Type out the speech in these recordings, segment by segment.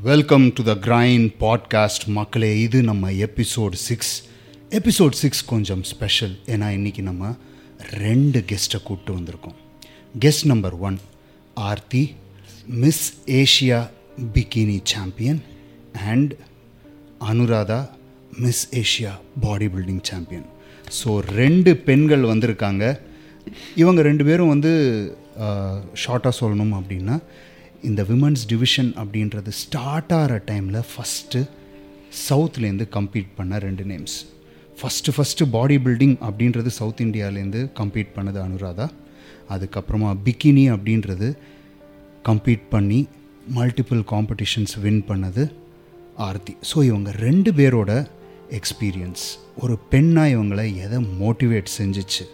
Welcome to the grain podcast மக்களே இது நம்ம எபிசோட் சிக்ஸ் எபிசோட் சிக்ஸ் கொஞ்சம் ஸ்பெஷல் ஏன்னா இன்றைக்கி நம்ம ரெண்டு கெஸ்ட்டை கூப்பிட்டு வந்திருக்கோம். Guest number one Aarthi Miss Asia bikini champion and Anuradha Miss Asia bodybuilding champion so ரெண்டு பெண்கள் வந்திருக்காங்க. இவங்க ரெண்டு பேரும் வந்து ஷார்ட்டாக சொல்லணும் அப்படின்னா இந்த விமன்ஸ் டிவிஷன் அப்படின்றது ஸ்டார்ட் ஆகிற டைமில் ஃபஸ்ட்டு சவுத்துலேருந்து கம்ப்ளீட் பண்ண ரெண்டு names first first body building அப்படின்றது சவுத் இந்தியாவிலேருந்து கம்ப்ளீட் பண்ணது அனுராதா. அதுக்கப்புறமா பிக்கினி அப்படின்றது கம்ப்ளீட் பண்ணி மல்டிபிள் காம்படிஷன்ஸ் வின் பண்ணது ஆர்த்தி. ஸோ இவங்க ரெண்டு பேரோட எக்ஸ்பீரியன்ஸ் ஒரு பெண்ணாக இவங்களை எதை மோட்டிவேட் செஞ்சிச்சு?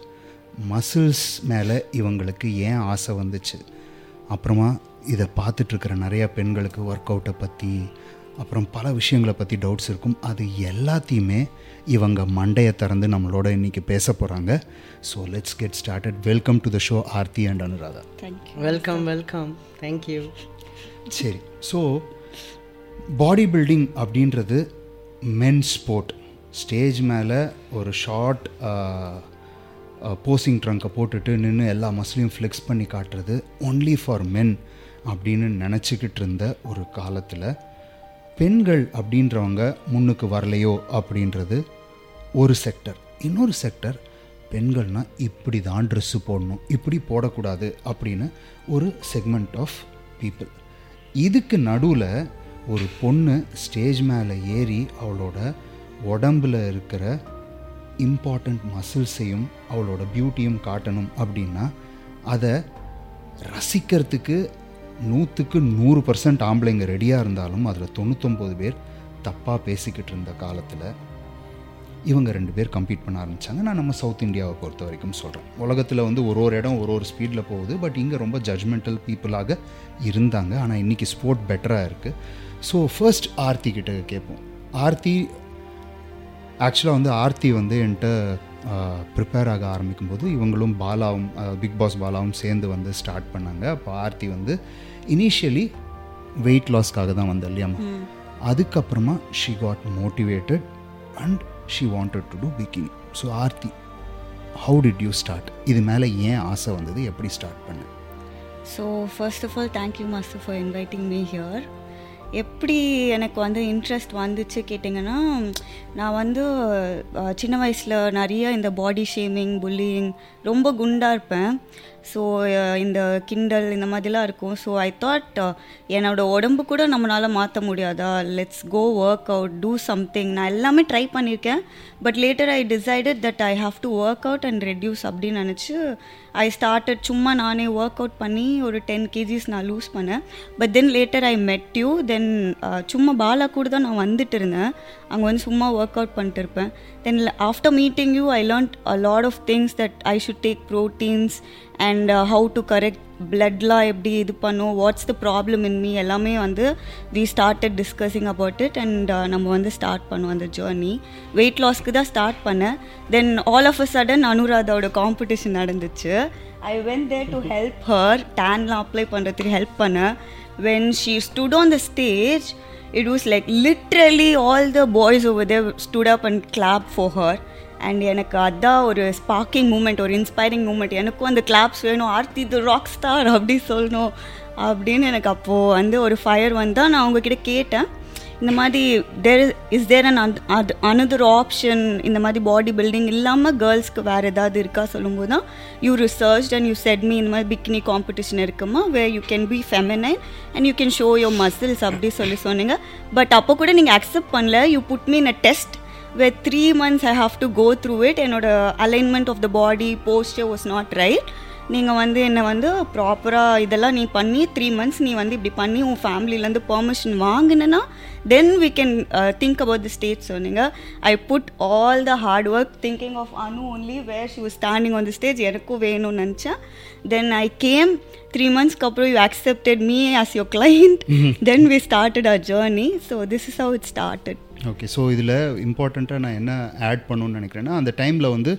மசில்ஸ் மேலே இவங்களுக்கு ஏன் ஆசை வந்துச்சு? அப்புறமா இதை பார்த்துட்ருக்கிற நிறையா பெண்களுக்கு ஒர்க் அவுட்டை பற்றி அப்புறம் பல விஷயங்களை பற்றி டவுட்ஸ் இருக்கும். அது எல்லாத்தையுமே இவங்க மண்டையை திறந்து நம்மளோட இன்றைக்கி பேச போகிறாங்க so let's get started welcome to the show Aarthi and Anuradha thank you welcome welcome thank you சரி. ஸோ பாடி பில்டிங் அப்படின்றது மென் ஸ்போர்ட் ஸ்டேஜ் மேலே ஒரு ஷார்ட் போசிங் ட்ரங்கை போட்டுட்டு நின்று எல்லா மசிலையும் ஃப்ளெக்ஸ் பண்ணி காட்டுறது ஒன்லி ஃபார் மென் அப்படின்னு நினச்சிக்கிட்டு இருந்த ஒரு காலத்தில் பெண்கள் அப்படின்றவங்க முன்னுக்கு வரலையோ அப்படின்றது ஒரு செக்டர் இன்னொரு செக்டர் பெண்கள்னால் இப்படி தான் ட்ரெஸ்ஸு போடணும் இப்படி போடக்கூடாது அப்படின்னு ஒரு செக்மெண்ட் ஆஃப் பீப்புள் இதுக்கு நடுவில் ஒரு பொண்ணு ஸ்டேஜ் மேலே ஏறி அவளோட உடம்புல இருக்கிற இம்பார்ட்டண்ட் மசில்ஸையும் அவளோட பியூட்டியும் காட்டணும் அப்படின்னா அதை ரசிக்கிறதுக்கு நூற்றுக்கு நூறு பர்சன்ட் ஆம்பளைங்க ரெடியாக இருந்தாலும் அதில் தொண்ணூத்தொம்பது பேர் தப்பாக பேசிக்கிட்டு இருந்த காலத்தில் இவங்க ரெண்டு பேர் கம்ப்ளீட் பண்ண ஆரம்பித்தாங்க நான் நம்ம சவுத் இந்தியாவை பொறுத்த வரைக்கும் சொல்கிறேன் உலகத்தில் வந்து ஒரு ஒரு இடம் ஒரு ஒரு ஸ்பீடில் போகுது. பட் இங்கே ரொம்ப ஜட்ஜ்மெண்டல் பீப்புளாக இருந்தாங்க. ஆனால் இன்றைக்கி ஸ்போர்ட் பெட்டராக இருக்குது ஸோ ஃபர்ஸ்ட் ஆர்த்தி கிட்ட கேட்போம். ஆர்த்தி ஆக்சுவலாக வந்து ஆர்த்தி வந்து என்கிட்ட ப்ரிப்பேர் ஆக ஆரம்பிக்கும்போது இவங்களும் பாலாவும் பிக் பாஸ் பாலாவும் சேர்ந்து வந்து ஸ்டார்ட் பண்ணாங்க. அப்போ ஆர்த்தி வந்து இனிஷியலி வெயிட் லாஸ்க்காக தான் வந்த இல்லையாம்மா. அதுக்கப்புறமா she got motivated and she wanted to do bikini so Aarthi how did you start இது மேலே ஏன் ஆசை வந்தது? எப்படி ஸ்டார்ட் பண்ண? So first of all thank you master for inviting me here எப்படி எனக்கு வந்து இன்ட்ரெஸ்ட் வந்துச்சு கேட்டிங்கன்னா நான் வந்து சின்ன வயசில் நிறைய இந்த பாடி ஷேமிங் புல்லிங் ரொம்ப குண்டாக இருப்பேன். ஸோ uh, இந்த கிண்டல் இந்த மாதிரிலாம் இருக்கும். ஸோ ஐ தாட் என்னோட உடம்பு கூட நம்மளால் மாற்ற முடியாதா? Let's go work out do something நான் எல்லாமே ட்ரை பண்ணியிருக்கேன் but later I decided that I have to work out and reduce அப்படின்னு நினச்சி ஐ ஸ்டார்டட் சும்மா நானே ஒர்க் அவுட் பண்ணி ஒரு டென் கேஜிஸ் நான் லூஸ் பண்ணேன். But then later I met you then சும்மா பாலா கூட தான் நான் வந்துட்டு இருந்தேன். அங்கே வந்து சும்மா ஒர்க் அவுட் பண்ணிட்டு இருப்பேன். Then after meeting you I learned a lot of things that I should take proteins and how to correct பிளட்லாம் எப்படி இது பண்ணும் what's the problem in me எல்லாமே வந்து we started discussing about it and நம்ம வந்து start பண்ணுவோம் அந்த journey wait லாஸ்க்கு தான் ஸ்டார்ட் பண்ணேன். Then all of a sudden அனுராதாவோட competition நடந்துச்சு. I went there to help her டேன்லாம் apply பண்ணுறதுக்கு ஹெல்ப் பண்ணேன். When she stood on the stage it was like literally all the boys over the stood up and clap for her and எனக்கு அதான் ஒரு sparking moment ஒரு inspiring moment எனக்கும் அந்த claps வேணும். ஆர்த்தி த rock star அப்படி சொல்லணும். அப்படின்னு எனக்கு அப்போது வந்து ஒரு ஃபயர் வந்தால் நான் அவங்கக்கிட்ட கேட்டேன். இந்த மாதிரி தேர் இஸ் தேர் அண்ட் அது அனதர் ஆப்ஷன் இந்த மாதிரி பாடி பில்டிங் இல்லாமல் கேர்ள்ஸ்க்கு வேறு ஏதாவது இருக்கா சொல்லும்போது தான் you research and you said me இந்த மாதிரி பிக்னி காம்படிஷன் இருக்குமா way you can be feminine and you can show your muscles அப்படி சொல்லி சொன்னீங்க. பட் அப்போ கூட நீங்கள் அக்செப்ட் பண்ணல you put me in a test where three months I have to go through it. என்னோட alignment of the body posture was not right நீங்கள் வந்து என்னை வந்து ப்ராப்பராக இதெல்லாம் நீ பண்ணி த்ரீ மந்த்ஸ் நீ வந்து இப்படி பண்ணி உன் ஃபேமிலிலேருந்து permission வாங்கினேன்னா then we can think about the state சொன்னீங்க. I put all the hard work thinking of Anu only where she was standing on the stage எனக்கும் வேணும்னு நினச்சேன். தென் ஐ கேம் த்ரீ மந்த்ஸ்க்கு அப்புறம் you accepted me as your client then we started a journey so this is how it started okay so இதில் இம்பார்ட்டண்ட்டாக நான் என்ன add பண்ணணும்னு நினைக்கிறேன்னா அந்த டைமில் வந்து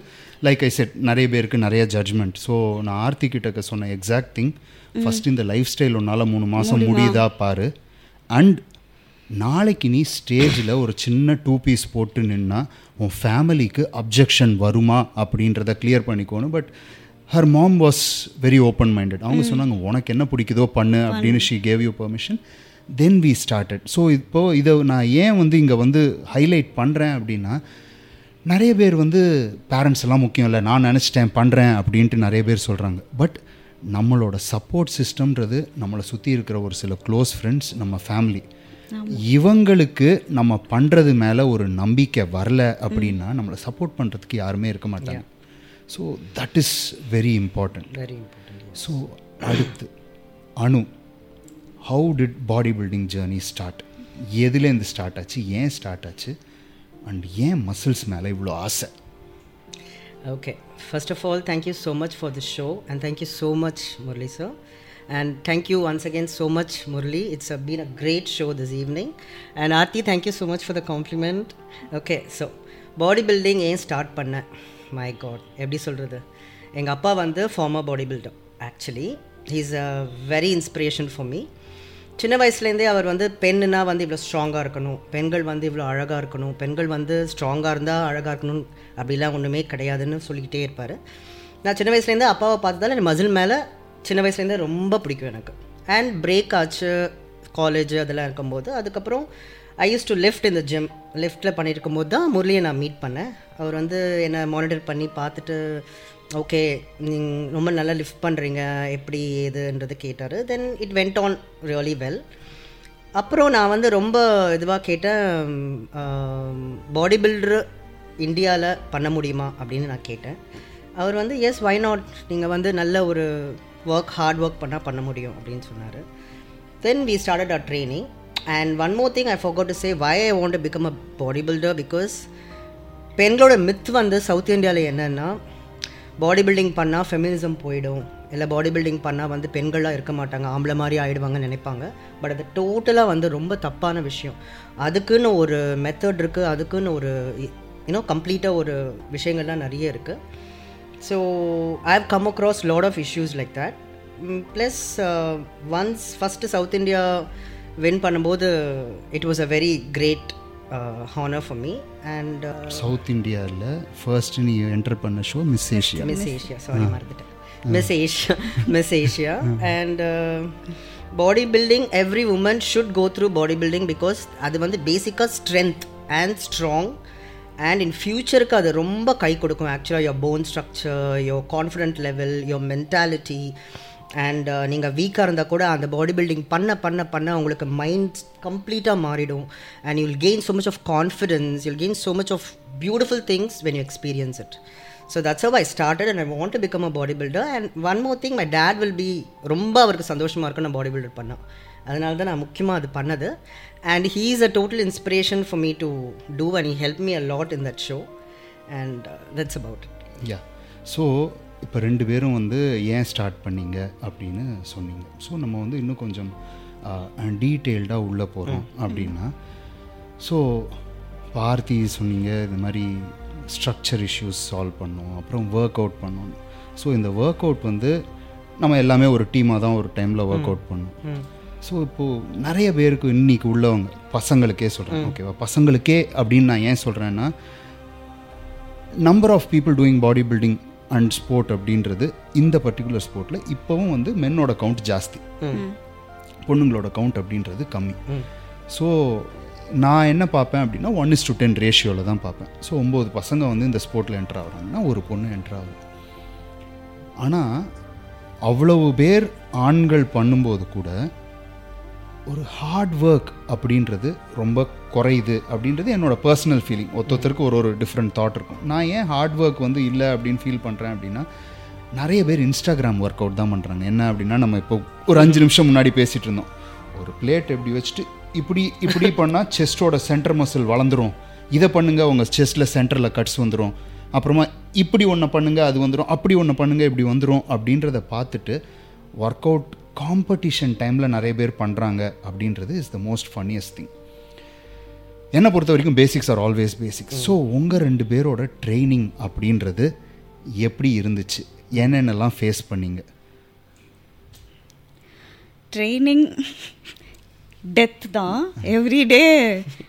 லைக் ஐ செட் நிறைய பேருக்கு நிறைய ஜட்ஜ்மெண்ட் ஸோ நான் ஆர்த்தி கிட்டக்க சொன்ன எக்ஸாக்ட் திங் ஃபர்ஸ்ட் இந்த லைஃப் ஸ்டைல் உன்னால் மூணு மாதம் முடியுதா பாரு. அண்ட் நாளைக்கு நீ ஸ்டேஜில் ஒரு சின்ன டூ பீஸ் போட்டு நின்னா உன் ஃபேமிலிக்கு அப்ஜெக்ஷன் வருமா அப்படின்றத clear பண்ணிக்கோணும். But her mom was very open minded அவங்க சொன்னாங்க உனக்கு என்ன பிடிக்குதோ பண்ணு அப்படின்னு she gave you permission then we started so இப்போது இதை நான் ஏன் வந்து இங்கே வந்து ஹைலைட் பண்ணுறேன் அப்படின்னா நிறைய பேர் வந்து பேரண்ட்ஸ் எல்லாம் முக்கியம் இல்லை நான் நினச்சிட்டேன் பண்ணுறேன் அப்படின்ட்டு நிறைய பேர் சொல்கிறாங்க பட் நம்மளோட சப்போர்ட் சிஸ்டம்ன்றது நம்மளை சுற்றி இருக்கிற ஒரு சில க்ளோஸ் ஃப்ரெண்ட்ஸ் நம்ம ஃபேமிலி இவங்களுக்கு நம்ம பண்ணுறது மேலே ஒரு நம்பிக்கை வரல அப்படின்னா நம்மளை சப்போர்ட் பண்ணுறதுக்கு யாருமே இருக்க மாட்டாங்க. So that is very important Very important. So அடுத்து Anu how did body building journey start எதுலேருந்து ஸ்டார்ட் ஆச்சு? ஏன் ஸ்டார்ட் ஆச்சு? அண்ட் ஏன் மசில்ஸ் மேலே இவ்வளோ ஆசை okay first of all thank you so much for the show and thank you so much Murali sir and thank you once again so much Murali it's a been a great show this evening and Aarthi thank you so much for the compliment okay so body building ஏன் start பண்ணேன் my god எப்படி சொல்கிறது எங்கள் அப்பா வந்து former body builder actually he is a very inspiration for me சின்ன வயசுலேருந்தே அவர் வந்து பெண்ணுனா வந்து இவ்வளோ ஸ்ட்ராங்காக இருக்கணும். பெண்கள் வந்து இவ்வளோ அழகாக இருக்கணும். பெண்கள் வந்து ஸ்ட்ராங்காக இருந்தால் அழகாக இருக்கணும். அப்படிலாம் ஒன்றுமே கிடையாதுன்னு சொல்லிக்கிட்டே இருப்பார். நான் சின்ன வயசுலேருந்து அப்பாவை பார்த்ததால எனக்கு மசில் மேலே சின்ன வயசுலேருந்தே ரொம்ப பிடிக்கும் எனக்கு. அண்ட் பிரேக் ஆச்சு காலேஜ் அதெல்லாம் இருக்கும்போது. அதுக்கப்புறம் ஐ யூஸ் டு லிஃப்ட் இந்த ஜிம் லிஃப்ட்டில் பண்ணியிருக்கும் போது தான் முரளியை நான் மீட் பண்ணேன். அவர் வந்து என்னை மானிட்டர் பண்ணி பார்த்துட்டு ஓகே நீங்கள் ரொம்ப நல்லா லிஃப்ட் பண்ணுறீங்க எப்படி ஏதுன்றது கேட்டார். Then it went on really well அப்புறம் நான் வந்து ரொம்ப இதுவாக கேட்டேன் பாடி பில்டரு இந்தியாவில் பண்ண முடியுமா அப்படின்னு நான் கேட்டேன். அவர் வந்து எஸ் வை நாட் நீங்கள் வந்து நல்ல ஒரு ஒர்க் ஹார்ட் ஒர்க் பண்ணால் பண்ண முடியும் அப்படின்னு சொன்னார். Then we started a training and one more thing I forgot to say why I want to become a body builder because பெண்களோட மித் வந்து சவுத் இந்தியாவில் என்னென்னா பாடி பில்டிங் பண்ணால் ஃபெமினிசம் போயிடும். இல்லை பாடி பில்டிங் பண்ணால் வந்து பெண்களாக இருக்க மாட்டாங்க. ஆம்பளை மாதிரி ஆகிடுவாங்கன்னு நினைப்பாங்க. பட் அது டோட்டலாக வந்து ரொம்ப தப்பான விஷயம். அதுக்குன்னு ஒரு மெத்தட் இருக்குது அதுக்குன்னு ஒரு யூனோ கம்ப்ளீட்டாக ஒரு விஷயங்கள்லாம் நிறைய இருக்குது so I have come across lot of issues like that plus once first south India win பண்ணும்போது it was a very great honour for me and south இந்தியாவில் ஃபர்ஸ்ட் நீ என்டர் பண்ண show miss Asia miss Asia sorry மறந்துட்டேன். Miss Asia miss Asia and body building every woman should go through body building because அது வந்து பேசிக்காக strength and strong and in ஃப்யூச்சருக்கு அது ரொம்ப கை கொடுக்கும். ஆக்சுவலாக your bone structure your confident level your mentality and நீங்கள் வீக்காக இருந்தால் கூட அந்த பாடி பில்டிங் பண்ண பண்ண பண்ண உங்களுக்கு மைண்ட் கம்ப்ளீட்டாக மாறிடும். And you'll gain so much of confidence you'll gain so much of beautiful things when you experience it so that's how I started and I want to become a body builder and one more thing my dad will be ரொம்ப அவருக்கு சந்தோஷமாக இருக்கும் நான் body builder பண்ணேன் அதனால தான் நான் முக்கியமாக அது பண்ணது. And he is a total inspiration for me to do and he help me a lot in that show and that's about yeah so இப்போ ரெண்டு பேரும் வந்து ஏன் ஸ்டார்ட் பண்ணீங்க அப்படின்னு சொன்னீங்க. ஸோ நம்ம வந்து இன்னும் கொஞ்சம் டீட்டெயில்டாக உள்ளே போகிறோம் அப்படின்னா ஸோ பார்த்தி சொன்னீங்க இது மாதிரி ஸ்ட்ரக்சர் இஷ்யூஸ் சால்வ் பண்ணோம் அப்புறம் ஒர்க் அவுட் பண்ணோம். ஸோ இந்த ஒர்க் அவுட் வந்து நம்ம எல்லாமே ஒரு டீமாக தான் ஒரு டைமில் ஒர்க் அவுட் பண்ணோம். ஸோ இப்போது நிறைய பேருக்கு இன்னைக்கு உள்ளவங்க பசங்களுக்கே சொல்கிறேன் ஓகேவா பசங்களுக்கே அப்படின்னு நான் ஏன் சொல்கிறேன்னா number of people doing body building and sport அப்படின்றது இந்த பர்டிகுலர் ஸ்போர்ட்டில் இப்போவும் வந்து மென்னோட கவுண்ட் ஜாஸ்தி. பொண்ணுங்களோட கவுண்ட் அப்படின்றது கம்மி. ஸோ நான் என்ன பார்ப்பேன் அப்படின்னா ஒன் இஸ் டு டென் ரேஷியோவில் தான் பார்ப்பேன். ஸோ ஒம்பது பசங்க வந்து இந்த ஸ்போர்ட்டில் என்ட்ரு ஆகுறாங்கன்னா ஒரு பொண்ணு என்ட்ரு ஆகுது ஆனால் அவ்வளவு பேர் ஆண்கள் பண்ணும்போது கூட ஒரு ஹார்ட் ஒர்க் அப்படின்றது ரொம்ப குறையுது அப்படின்றது என்னோட பர்சனல் ஃபீலிங் ஒருத்தருக்கு ஒரு ஒரு டிஃப்ரெண்ட் தாட் இருக்கும். நான் ஏன் ஹார்ட் ஒர்க் வந்து இல்லை அப்படின்னு ஃபீல் பண்ணுறேன் அப்படின்னா நிறைய பேர் இன்ஸ்டாகிராம் ஒர்க் அவுட் தான் பண்ணுறாங்க என்ன அப்படின்னா நம்ம இப்போ ஒரு அஞ்சு நிமிஷம் முன்னாடி பேசிகிட்டு இருந்தோம். ஒரு பிளேட் எப்படி வச்சுட்டு இப்படி இப்படி பண்ணால் செஸ்ட்டோட சென்டர் மசில் வளர்ந்துரும். இதை பண்ணுங்கள் உங்கள் செஸ்ட்டில் சென்டரில் கட்ஸ் வந்துடும் அப்புறமா இப்படி ஒன்று பண்ணுங்கள் அது வந்துடும் அப்படி ஒன்று பண்ணுங்கள் இப்படி வந்துடும் அப்படின்றத பார்த்துட்டு ஒர்க் அவுட் காம்படிஷன் டைமில் நிறைய பேர் பண்ணுறாங்க அப்படின்றது is the most funniest thing என்னை பொறுத்த வரைக்கும் basics are always basics so உங்கள் ரெண்டு பேரோட ட்ரைனிங் அப்படின்றது எப்படி இருந்துச்சு? என்னென்னலாம் ஃபேஸ் பண்ணீங்க? ட்ரைனிங் டெத் தான். எவ்ரிடே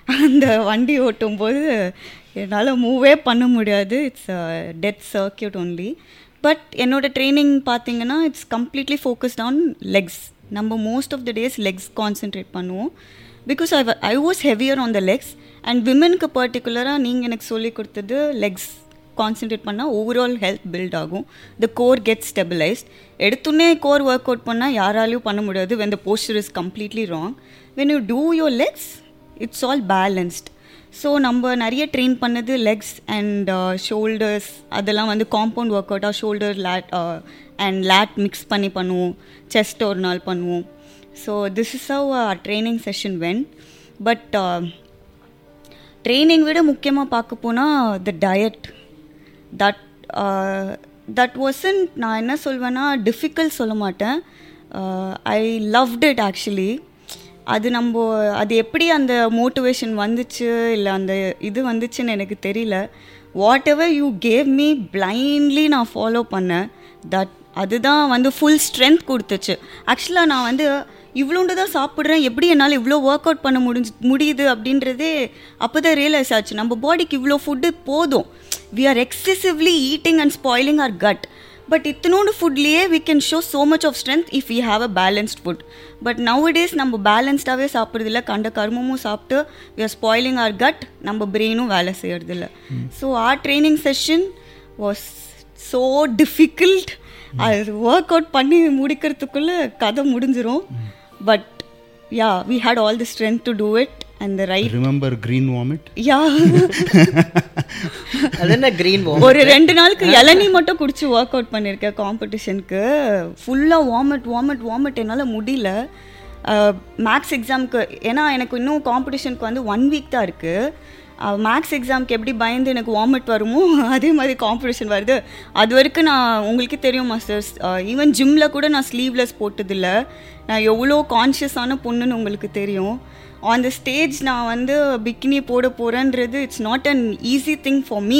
அந்த வண்டி ஓட்டும் போது என்னால் மூவே பண்ண முடியாது. It's death circuit only but என்னோட ட்ரைனிங் பார்த்தீங்கன்னா it's completely focused on legs நம்ம most of the days legs concentrate பண்ணுவோம். Because I I was heavier on the legs and விமனுக்கு பர்டிகுலராக நீங்கள் எனக்கு சொல்லி கொடுத்தது லெக்ஸ் கான்சென்ட்ரேட் பண்ணால் ஓவரால் ஹெல்த் பில்ட் ஆகும். த கோர் கெட் ஸ்டெபிளைஸ்ட் எடுத்துனே கோர் ஒர்க் அவுட் பண்ணால் யாராலையும் பண்ண முடியாது. When the posture is completely wrong when you do your legs it's all balanced so நம்ம நிறைய ட்ரெயின் பண்ணது லெக்ஸ் அண்ட் ஷோல்டர்ஸ் அதெல்லாம் வந்து compound work அவுட்டாக shoulder lat and lat mix பண்ணி பண்ணுவோம். செஸ்ட் ஒரு நாள் பண்ணுவோம். So this is how training session when but training விட முக்கியமாக பார்க்க போனால் the diet that that Vasan நான் என்ன சொல்வேன்னா டிஃபிகல்ட் சொல்ல மாட்டேன். ஐ லவ்ட் இட் ஆக்சுவலி அது நம்ம அது எப்படி அந்த மோட்டிவேஷன் வந்துச்சு இல்லை அந்த இது வந்துச்சுன்னு எனக்கு தெரியல. Whatever you gave me blindly நான் ஃபாலோ பண்ணேன். தட் அதுதான் வந்து ஃபுல் ஸ்ட்ரென்த் கொடுத்துச்சு. ஆக்சுவலாக நான் வந்து இவ்வளோண்டு தான் சாப்பிட்றேன். எப்படி என்னால் இவ்வளோ ஒர்க் அவுட் பண்ண முடிஞ்சு முடியுது அப்படின்றதே அப்போ தான் ரியலைஸ் ஆச்சு. நம்ம பாடிக்கு இவ்வளோ ஃபுட்டு போதும். We are excessively eating and spoiling our gut but இத்தனோண்டு ஃபுட்லேயே we can show so much of strength if we have a balanced food but nowadays நம்ம பேலன்ஸ்டாகவே சாப்பிட்றதில்ல. கண்ட கர்மமும் சாப்பிட்டு we are spoiling our gut நம்ம பிரெயினும் வேலை செய்யறதில்ல. So our training session was so difficult அது ஒர்க் அவுட் பண்ணி முடிக்கிறதுக்குள்ளே கதை முடிஞ்சிரும். But yeah we had all the strength to do it and the right remember green vomit yeah அது என்ன ஒரு ரெண்டு நாளுக்கு இளநீ மட்டும் குடிச்சு ஒர்க் அவுட் பண்ணியிருக்கேன் காம்படிஷனுக்கு ஃபுல்லாக வாமிட் வாமிட் வாமிட் என்னால் முடியல. மேக்ஸ் எக்ஸாமுக்கு ஏன்னா எனக்கு இன்னும் காம்படிஷனுக்கு வந்து ஒன் வீக் தான் இருக்குது மேக்ஸ் எக்ஸாமுக்கு எப்படி பயந்து எனக்கு வாமிட் வருமோ அதே மாதிரி காம்படிஷன் வருது. அது வரைக்கும் நான் உங்களுக்கு தெரியும் மாஸ்டர்ஸ் ஈவன் ஜிம்மில் கூட நான் ஸ்லீவ்லெஸ் போட்டதில்லை. நான் எவ்வளோ கான்ஷியஸான பொண்ணுன்னு உங்களுக்கு தெரியும். ஆன் த ஸ்டேஜ் நான் வந்து பிக்கினி போட போகிறேன்றது it's not an easy thing for me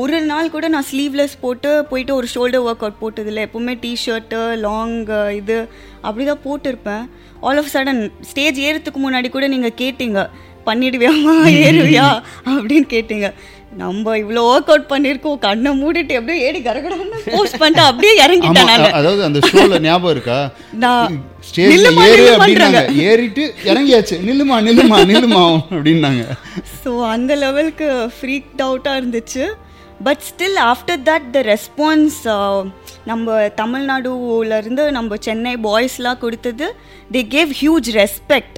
ஒரு நாள் கூட நான் ஸ்லீவ்லெஸ் போட்டு போயிட்டு ஒரு ஷோல்டர் ஒர்க் அவுட் போட்டதில்லை. எப்போவுமே டிஷர்ட்டு லாங் இது அப்படி தான் போட்டிருப்பேன் ஆல் ஆஃப் சடன் ஸ்டேஜ் ஏறுறதுக்கு முன்னாடி கூட நீங்கள் கேட்டீங்க பண்ணிடுவியாமா ஏறுவியா? அப்படின்னு கேட்டீங்க. நம்ம இவ்வளோ ஒர்க் அவுட் பண்ணியிருக்கோம் கண்ணை மூடிட்டு எப்படியோ ஏடி கரகடன்னு போஸ்ட் பண்ணிட்டு அப்படியே இறங்கிட்டேன் அதாவது அந்த ஷோல ஞாபகம் இருக்கா? நான் ஸ்டேஜ்ல ஏறு. அப்படின்னாங்க. ஏறிட்டு இறங்கியாச்சு. நில்லுமா நில்லுமா நில்லுமா அப்படின்னாங்க. ஸோ அந்த லெவலுக்கு ஃப்ரீக்ட் அவுட்டாக இருந்துச்சு. But still after that the response நம்ம தமிழ்நாடுலேருந்து நம்ம சென்னை பாய்ஸ்லாம் கொடுத்தது they gave huge respect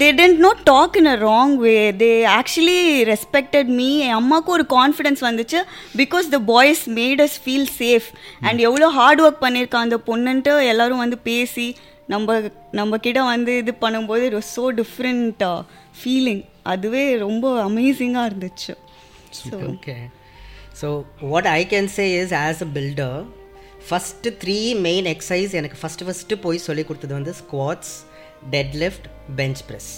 they tend not talk in a wrong way they actually respected me என் அம்மாவுக்கு ஒரு கான்ஃபிடென்ஸ் வந்துச்சு. Because the boys made us feel safe and எவ்வளோ hard work பண்ணியிருக்கான் அந்த பொண்ணுன்ட்டு எல்லாரும் வந்து பேசி நம்ம நம்ம கிட்ட வந்து இது பண்ணும்போது வாஸ் ஸோ டிஃப்ரெண்ட் ஃபீலிங் அதுவே ரொம்ப அமேசிங்காக இருந்துச்சு. So what I can say is as a builder first three main exercise எனக்கு ஃபஸ்ட்டு ஃபஸ்ட்டு போய் சொல்லி கொடுத்தது வந்து squats dead lift bench press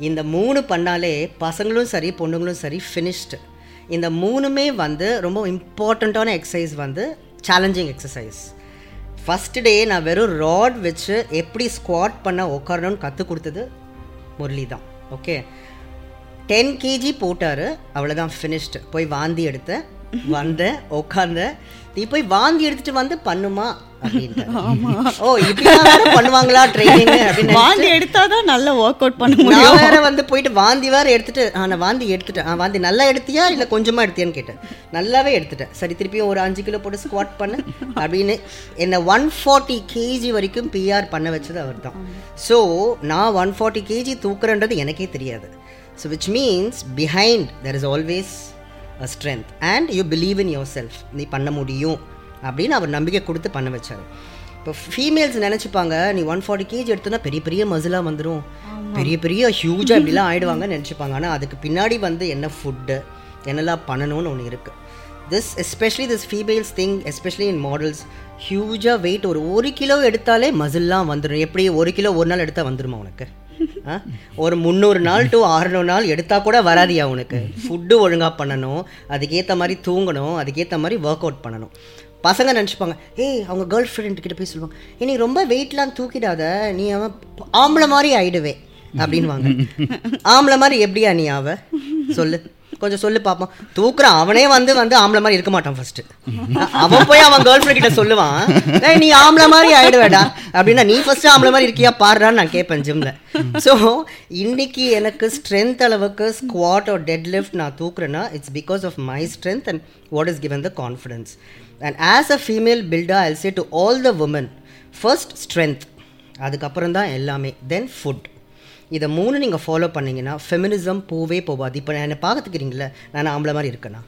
இந்த மூணு பண்ணாலே பசங்களும் சரி பொண்ணுங்களும் சரி ஃபினிஷ்டு இந்த மூணுமே வந்து ரொம்ப இம்பார்ட்டண்ட்டான எக்ஸசைஸ் வந்து சேலஞ்சிங் எக்ஸசைஸ் ஃபஸ்ட் டே நான் வெறும் ராட் வச்சு எப்படி ஸ்குவாட் பண்ண உட்காரணும்னு கற்றுக் கொடுத்தது முரளி தான். ஓகே டென் கேஜி போட்டார் அவ்வளோதான் ஃபினிஷ்டு போய் வாந்தி எடுத்தேன் வந்தேன் உட்காந்தேன் நீ போய் வாந்தி எடுத்துட்டு வந்து பண்ணுமா ஓ இப்படிலாம் வேற பண்ணுவாங்களா ட்ரைனிங் அப்படின்னு வாந்தி எடுத்தாதான் நல்லா ஒர்க் அவுட் பண்ண முடியும். நான் வேற வந்து போயிட்டு வாந்தி வேற எடுத்துட்டு ஆ நான் வாந்தி எடுத்துட்டேன். வாந்தி நல்லா எடுத்தியா இல்லை கொஞ்சமா எடுத்தியான்னு கேட்டேன். நல்லாவே எடுத்துட்டேன். சரி திருப்பியும் ஒரு அஞ்சு கிலோ போட்டு ஸ்குவாட் பண்ணு அப்படின்னு என்னை ஒன் ஃபார்ட்டி கேஜி வரைக்கும் பிஆர் பண்ண வச்சது அவர் தான் ஸோ நான் ஒன் ஃபார்ட்டி கேஜி தூக்குறேன்றது எனக்கே தெரியாது. So which means behind there is always strength and you believe in your self நீ பண்ண முடியும். அப்படின்னு அவர் நம்பிக்கை கொடுத்து பண்ண வச்சார். இப்போ ஃபீமேல்ஸ் நினச்சிப்பாங்க நீ ஒன் ஃபார்ட்டி கேஜி எடுத்தோன்னா பெரிய பெரிய மசிலாக வந்துடும் பெரிய பெரிய ஹியூஜாக இப்படிலாம் ஆயிடுவாங்கன்னு நினச்சிப்பாங்க. ஆனால் அதுக்கு பின்னாடி வந்து என்ன ஃபுட்டு என்னெல்லாம் பண்ணணும்னு ஒன்று இருக்குது this especially this females thing especially in models ஹியூஜாக weight ஒரு ஒரு கிலோ எடுத்தாலே மசில்லாம் வந்துடும் எப்படி ஒரு கிலோ ஒரு நாள் எடுத்தால் வந்துருமா உனக்கு? ஒரு முந்நூறு நாள் டு அறுநூறு நாள் எடுத்தால் கூட வராதியா உனக்கு? ஃபுட்டு ஒழுங்காக பண்ணணும் அதுக்கேற்ற மாதிரி தூங்கணும் அதுக்கேற்ற மாதிரி ஒர்க் அவுட் பண்ணணும். பசங்க நினச்சிப்பாங்க ஏய் அவங்க கேர்ள் ஃப்ரெண்ட் கிட்ட போய் சொல்லுவாங்க "ஏய், நீ ரொம்ப வெயிட்லாம் தூக்கிடாத நீ அவன் ஆம்பளை மாதிரி ஆயிடுவே. அப்படின்வாங்க ஆம்பளை மாதிரி எப்படியா நீ அவ சொல்லு. கொஞ்சம் சொல்லு பார்ப்போம் தூக்குறான் அவனே வந்து வந்து ஆம்பளை மாதிரி இருக்க மாட்டான் ஃபர்ஸ்ட் அவன் போய் அவன் கேர்ள் ஃப்ரெண்ட் கிட்ட சொல்லுவான் நீ ஆம்பளை மாதிரி ஆயிடுவேடா. அப்படின்னா நீ ஃபர்ஸ்ட் ஆம்பளை மாதிரி இருக்கியா? பாடுறான்னு நான் கேட்பேன் ஜிம்ல ஸோ இன்னைக்கு எனக்கு ஸ்ட்ரென்த் அளவுக்கு ஸ்குவாட் or டெட் லிஃப்ட் நான் தூக்குறேன்னா it's because of my strength and what is given the confidence and as a female builder I say to all the women first strength அதுக்கப்புறம் தான் எல்லாமே தென் ஃபுட் இதை மூணு நீங்கள் ஃபாலோ பண்ணீங்கன்னா feminism போவே போகாது. இப்போ நான் என்னை பார்த்துக்கிறீங்களே நான் ஆம்பளை மாதிரி இருக்கேனா?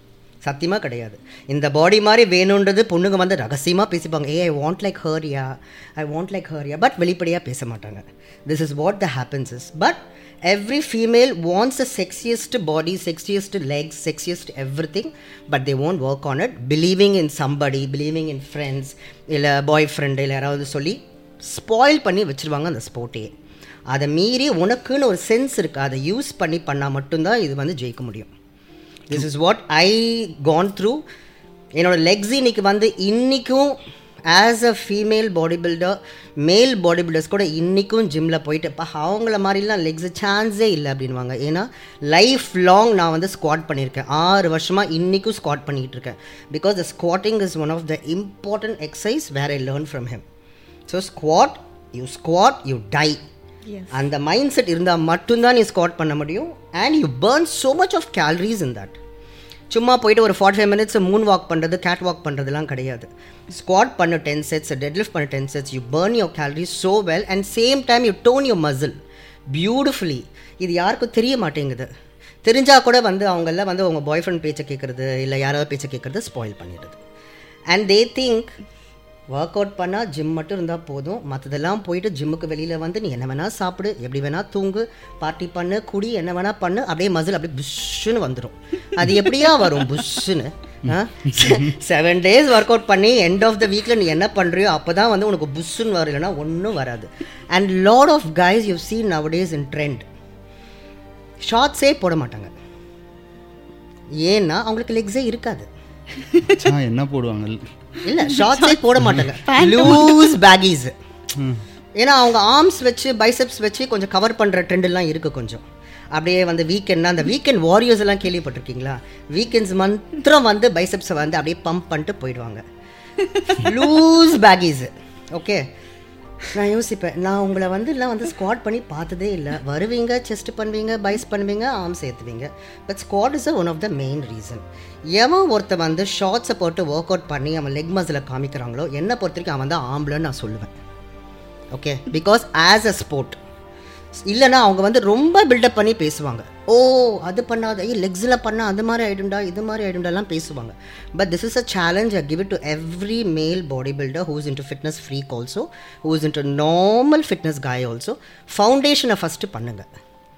சத்தியமாக கிடையாது. இந்த பாடி மாதிரி வேணுன்றது பொண்ணுங்க வந்து ரகசியமாக பேசிப்பாங்க. ஏ I want like her yeah I want like her yeah but வெளிப்படையாக பேச மாட்டாங்க. This is what the happens is but every female wants a sexiest body sexiest legs sexiest everything but they won't work on it believing in somebody believing in friends இல்லை boy friend இல்லை யாராவது சொல்லி spoil பண்ணி வச்சுருவாங்க அந்த ஸ்போர்ட்டையே அதை மீறி உனக்குன்னு ஒரு சென்ஸ் இருக்குது அதை யூஸ் பண்ணி பண்ணால் மட்டும்தான் இது வந்து ஜெயிக்க முடியும். This is what I gone through என்னோடய லெக்ஸ் இன்னைக்கு வந்து இன்றைக்கும் as a female body builder male body builders கூட இன்றைக்கும் ஜிம்மில் போயிட்டு இப்போ அவங்கள மாதிரிலாம் லெக்ஸ் சான்ஸே இல்லை அப்படின்வாங்க ஏன்னா லைஃப் லாங் நான் வந்து ஸ்குவாட் பண்ணியிருக்கேன். ஆறு வருஷமாக இன்றைக்கும் ஸ்குவாட் பண்ணிகிட்டு இருக்கேன். Because the squatting is one of the important exercise where I learn from him so squat you squat you die அந்த மைண்ட் செட் இருந்தால் மட்டும்தான் நீ ஸ்காட் பண்ண முடியும். And you burn so much of calories in that சும்மா போயிட்டு ஒரு forty five minutes moon walk பண்ணுறது கேட் வாக் பண்ணுறதுலாம் கிடையாது. ஸ்குவாட் பண்ண டென் செட்ஸ் டெட் லிஃப்ட் பண்ண ten sets you burn your calories so well and same time you tone your muscle beautifully இது யாருக்கும் தெரிய மாட்டேங்குது. தெரிஞ்சால் கூட வந்து அவங்கெல்லாம் வந்து அவங்க பாய் ஃப்ரெண்ட் பேச்சை கேட்குறது இல்லை யாராவது பேச்சை கேட்குறது ஸ்பாயில் பண்ணிடுது. And they think work out பண்ணால் ஜிம் மட்டும் இருந்தால் போதும். மற்றதெல்லாம் போயிட்டு ஜிம்முக்கு வெளியில் வந்து நீ என்ன வேணால் சாப்பிடு எப்படி வேணால் தூங்கு பார்ட்டி பண்ணு குடி என்ன வேணால் பண்ணு அப்படியே மசில் அப்படியே புஷ்ஷுன்னு வந்துடும் அது எப்படியா வரும் புஷ்ஷுன்னு? செவன் டேஸ் ஒர்க் அவுட் பண்ணி எண்ட் ஆஃப் த வீக்கில் நீ என்ன பண்ணுறியோ அப்போ தான் வந்து உனக்கு புஷ்ஷுன்னு வரும். ஒன்றும் வராது. And lot of guys you seen nowadays in trend ஷார்ட்ஸே போட மாட்டாங்க. ஏன்னா அவங்களுக்கு லெக்ஸே இருக்காது. என்ன போடுவாங்க? இல்ல ஷார்ட்ஸே போட மாட்டாங்க. லூஸ் பேகீஸ் ஏன்னா அவங்க ஆர்ம்ஸ் வச்சு பைசெப்ஸ் வச்சு கொஞ்சம் கவர் பண்ற ட்ரெண்ட் எல்லாம் இருக்கு கொஞ்சம். அப்படியே வந்து வீக்கெண்ட்னா அந்த வீக்கெண்ட் வாரியர்ஸ் எல்லாம் கேள்விப்பட்டிருக்கீங்களா? வீக்கெண்ட்ஸ் மாத்திரம் வந்து பைசெப்ஸை வந்து அப்படியே பம்ப் பண்ணிட்டு போயிடுவாங்க. லூஸ் பேகீஸ் ஓகே நான் யோசிப்பேன். நான் உங்களை வந்து எல்லாம் வந்து ஸ்குவாட் பண்ணி பார்த்ததே இல்லை. வருவீங்க செஸ்ட் பண்ணுவீங்க பைஸ் பண்ணுவீங்க arms ஏற்றுவீங்க but squat is one of the main reason எவன் ஒருத்தன் வந்து ஷார்ட்ஸை போட்டு ஒர்க் அவுட் பண்ணி அவன் லெக் மசில் காமிக்கிறாங்களோ என்னை பொறுத்த வரைக்கும் அவன் தான் ஆம்பளைன்னு நான் சொல்லுவேன். Okay because as a sport இல்லைன்னா அவங்க வந்து ரொம்ப பில்டப் பண்ணி பேசுவாங்க. ஓ அது பண்ணாத ஐயோ லெக்ஸில் பண்ணால் அது மாதிரி ஆகிடும்டா இது மாதிரி ஆகிடும்டாலாம் பேசுவாங்க. But this is a challenge I give it to every male body builder who's into fitness freak also who's into normal fitness guy also ஃபவுண்டேஷனை first பண்ணுங்கள்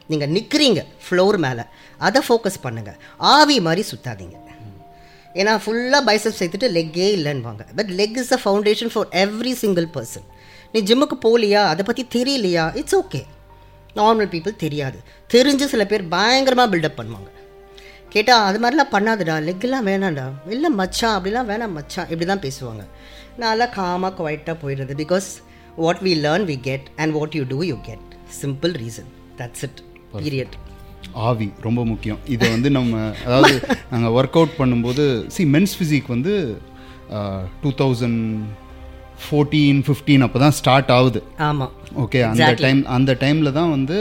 நீங்கள் நிற்கிறீங்க ஃப்ளோர் மேலே. அதை ஃபோக்கஸ் பண்ணுங்கள் ஆவி மாதிரி சுத்தாதீங்க. ஏன்னா ஃபுல்லாக பைசப் சேர்த்துட்டு லெக்கே இல்லைன்னுவாங்க. But leg is the foundation for every single person நீ ஜிம்முக்கு போகலையா அதை பற்றி தெரியலையா? இட்ஸ் ஓகே நார்மல் பீப்புள் தெரியாது. தெரிஞ்சு சில பேர் பயங்கரமாக பில்டப் பண்ணுவாங்க. கேட்டால் அது மாதிரிலாம் பண்ணாதுடா. லெக்கெல்லாம் வேணாம்டா. இல்லை மச்சான் அப்படிலாம் வேணாம் மச்சான். இப்படி தான் பேசுவாங்க. நல்லா காமாக குவைட்டாக போயிடுறது. Because what we learn we get and what you do you get simple reason that's it period ஆவி ரொம்ப முக்கியம். இதை வந்து நம்ம அதாவது நாங்கள் ஒர்க் அவுட் பண்ணும்போது சி மென்ஸ் ஃபிசிக் வந்து டூ தௌசண்ட் ஃபோர்டீன் ஃபிஃப்டீன் அப்போ தான் ஸ்டார்ட் ஆகுது. ஆமாம் ஓகே அந்த டைம் அந்த டைமில் தான் வந்து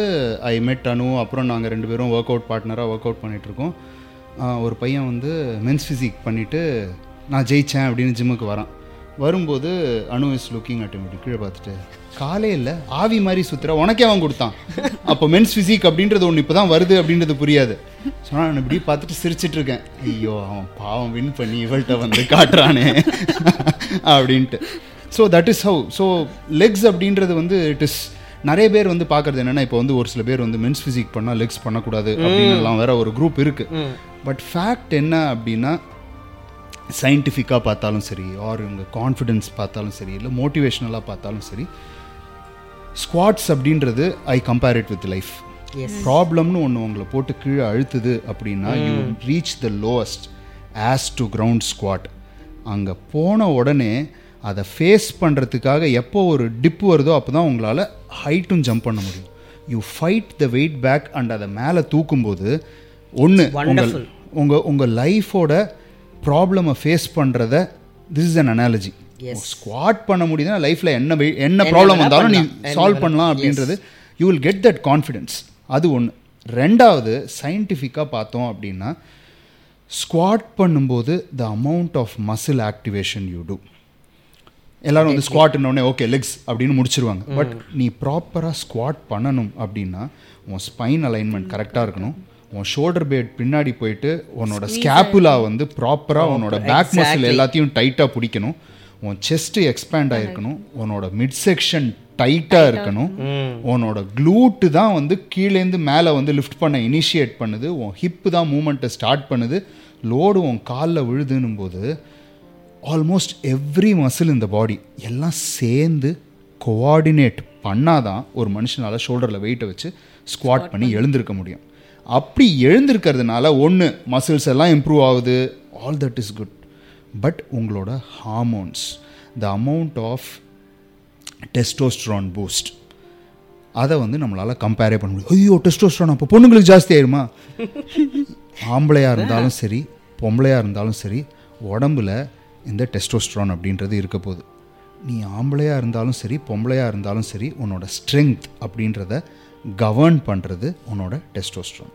ஐ மெட் அனு அப்புறம் நாங்கள் ரெண்டு பேரும் ஒர்க் அவுட் பார்ட்னராக ஒர்க் அவுட் பண்ணிகிட்ருக்கோம் ஒரு பையன் வந்து மென்ஸ் ஃபிசிக் பண்ணிவிட்டு நான் ஜெயித்தேன் அப்படின்னு ஜிம்முக்கு வரான். வரும்போது அனு இஸ் லுக்கிங் அட் இப்படி கீழே பார்த்துட்டு காலே இல்லை ஆவி மாதிரி சுத்துற உனக்கே அவன் கொடுத்தான். அப்போ மென்ஸ் ஃபிசிக் அப்படின்றது ஒன்று இப்போ தான் வருது அப்படின்றது புரியாது. ஸோ நான் இப்படி பார்த்துட்டு சிரிச்சிட்டு இருக்கேன். ஐயோ அவன் பாவம் வின் பண்ணி இவள்கிட்ட வந்து காட்டுறானே. அப்படின்ட்டு. So that is how so legs அப்படின்றது வந்து இட் இஸ் நிறைய பேர் வந்து பார்க்கறது என்னன்னா இப்போ வந்து ஒரு சில பேர் வந்து மென்ஸ் ஃபிசிக் பண்ணால் லெக்ஸ் பண்ணக்கூடாது அப்படின்னு எல்லாம் வேற ஒரு குரூப் இருக்கு. பட் ஃபேக்ட் என்ன அப்படின்னா சயின்டிஃபிக்காக பார்த்தாலும் சரி ஆர் இவங்க கான்ஃபிடென்ஸ் பார்த்தாலும் சரி இல்லை மோட்டிவேஷ்னலாக பார்த்தாலும் சரி ஸ்குவாட்ஸ் அப்படின்றது I compare it with life ப்ராப்ளம்னு ஒன்று உங்களை போட்டு கீழே அழுத்துது அப்படின்னா you reach the lowest as to ground squat அங்கே போன உடனே அதை ஃபேஸ் பண்ணுறதுக்காக எப்போ ஒரு டிப் வருதோ அப்போ தான் உங்களால் ஹைட்டும் ஜம்ப் பண்ண முடியும். You fight the weight back and அதை மேலே தூக்கும்போது ஒன்று உங்கள் உங்கள் உங்கள் லைஃபோட ப்ராப்ளமை ஃபேஸ் பண்ணுறத this is an analogy squat பண்ண முடியுதுன்னா லைஃப்பில் என்ன என்ன ப்ராப்ளம் வந்தாலும் நீ சால்வ் பண்ணலாம் அப்படின்றது you will get that confidence அது ஒன்று ரெண்டாவது சயின்டிஃபிக்காக பார்த்தோம் அப்படின்னா ஸ்குவாட் பண்ணும்போது the amount of muscle activation you do எல்லாரும் வந்து ஸ்குவாட்ன உடனே ஓகே லெக்ஸ் அப்படின்னு முடிச்சிருவாங்க. பட் நீ ப்ராப்பராக ஸ்குவாட் பண்ணணும் அப்படின்னா உன் ஸ்பைன் அலைன்மெண்ட் கரெக்டாக இருக்கணும். உன் ஷோல்டர் பேட் பின்னாடி போயிட்டு உன்னோட ஸ்கேப்புலா வந்து ப்ராப்பராக உன்னோட பேக் மசில் எல்லாத்தையும் டைட்டாக பிடிக்கணும். உன் செஸ்ட் எக்ஸ்பேண்ட் ஆயிருக்கணும். உன்னோட மிட் செக்ஷன் டைட்டாக இருக்கணும். உன்னோட க்ளூட்டு தான் வந்து கீழேந்து மேலே வந்து லிஃப்ட் பண்ண இனிஷியேட் பண்ணுது. உன் ஹிப்பு தான் மூமெண்ட்டை ஸ்டார்ட் பண்ணுது. லோடு உன் காலில் விழுதுன்னும் போது ஆல்மோஸ்ட் எவ்ரி மசில் இந்த பாடி எல்லாம் சேர்ந்து கோஆர்டினேட் பண்ணாதான் ஒரு மனுஷனால் ஷோல்டரில் வெயிட்டை வச்சு ஸ்குவாட் பண்ணி எழுந்திருக்க முடியும். அப்படி எழுந்திருக்கிறதுனால ஒன்று மசில்ஸ் எல்லாம் இம்ப்ரூவ் ஆகுது. All that is good but உங்களோட hormones the amount of testosterone boost அதை வந்து நம்மளால் கம்பேரே பண்ண முடியும். ஐயோ டெஸ்டோஸ்ட்ரான் அப்போ பொண்ணுங்களுக்கு ஜாஸ்தி ஆயிருமா? ஆம்பளையாக இருந்தாலும் சரி பொம்பளையாக இருந்தாலும் சரி உடம்புல இந்த டெஸ்டோஸ்ட்ரான் அப்படின்றது இருக்க போகுது. நீ ஆம்பளையாக இருந்தாலும் சரி பொம்பளையாக இருந்தாலும் சரி உன்னோட ஸ்ட்ரென்த் அப்படின்றத கவர்ன் பண்ணுறது உன்னோட டெஸ்டோஸ்ட்ரான்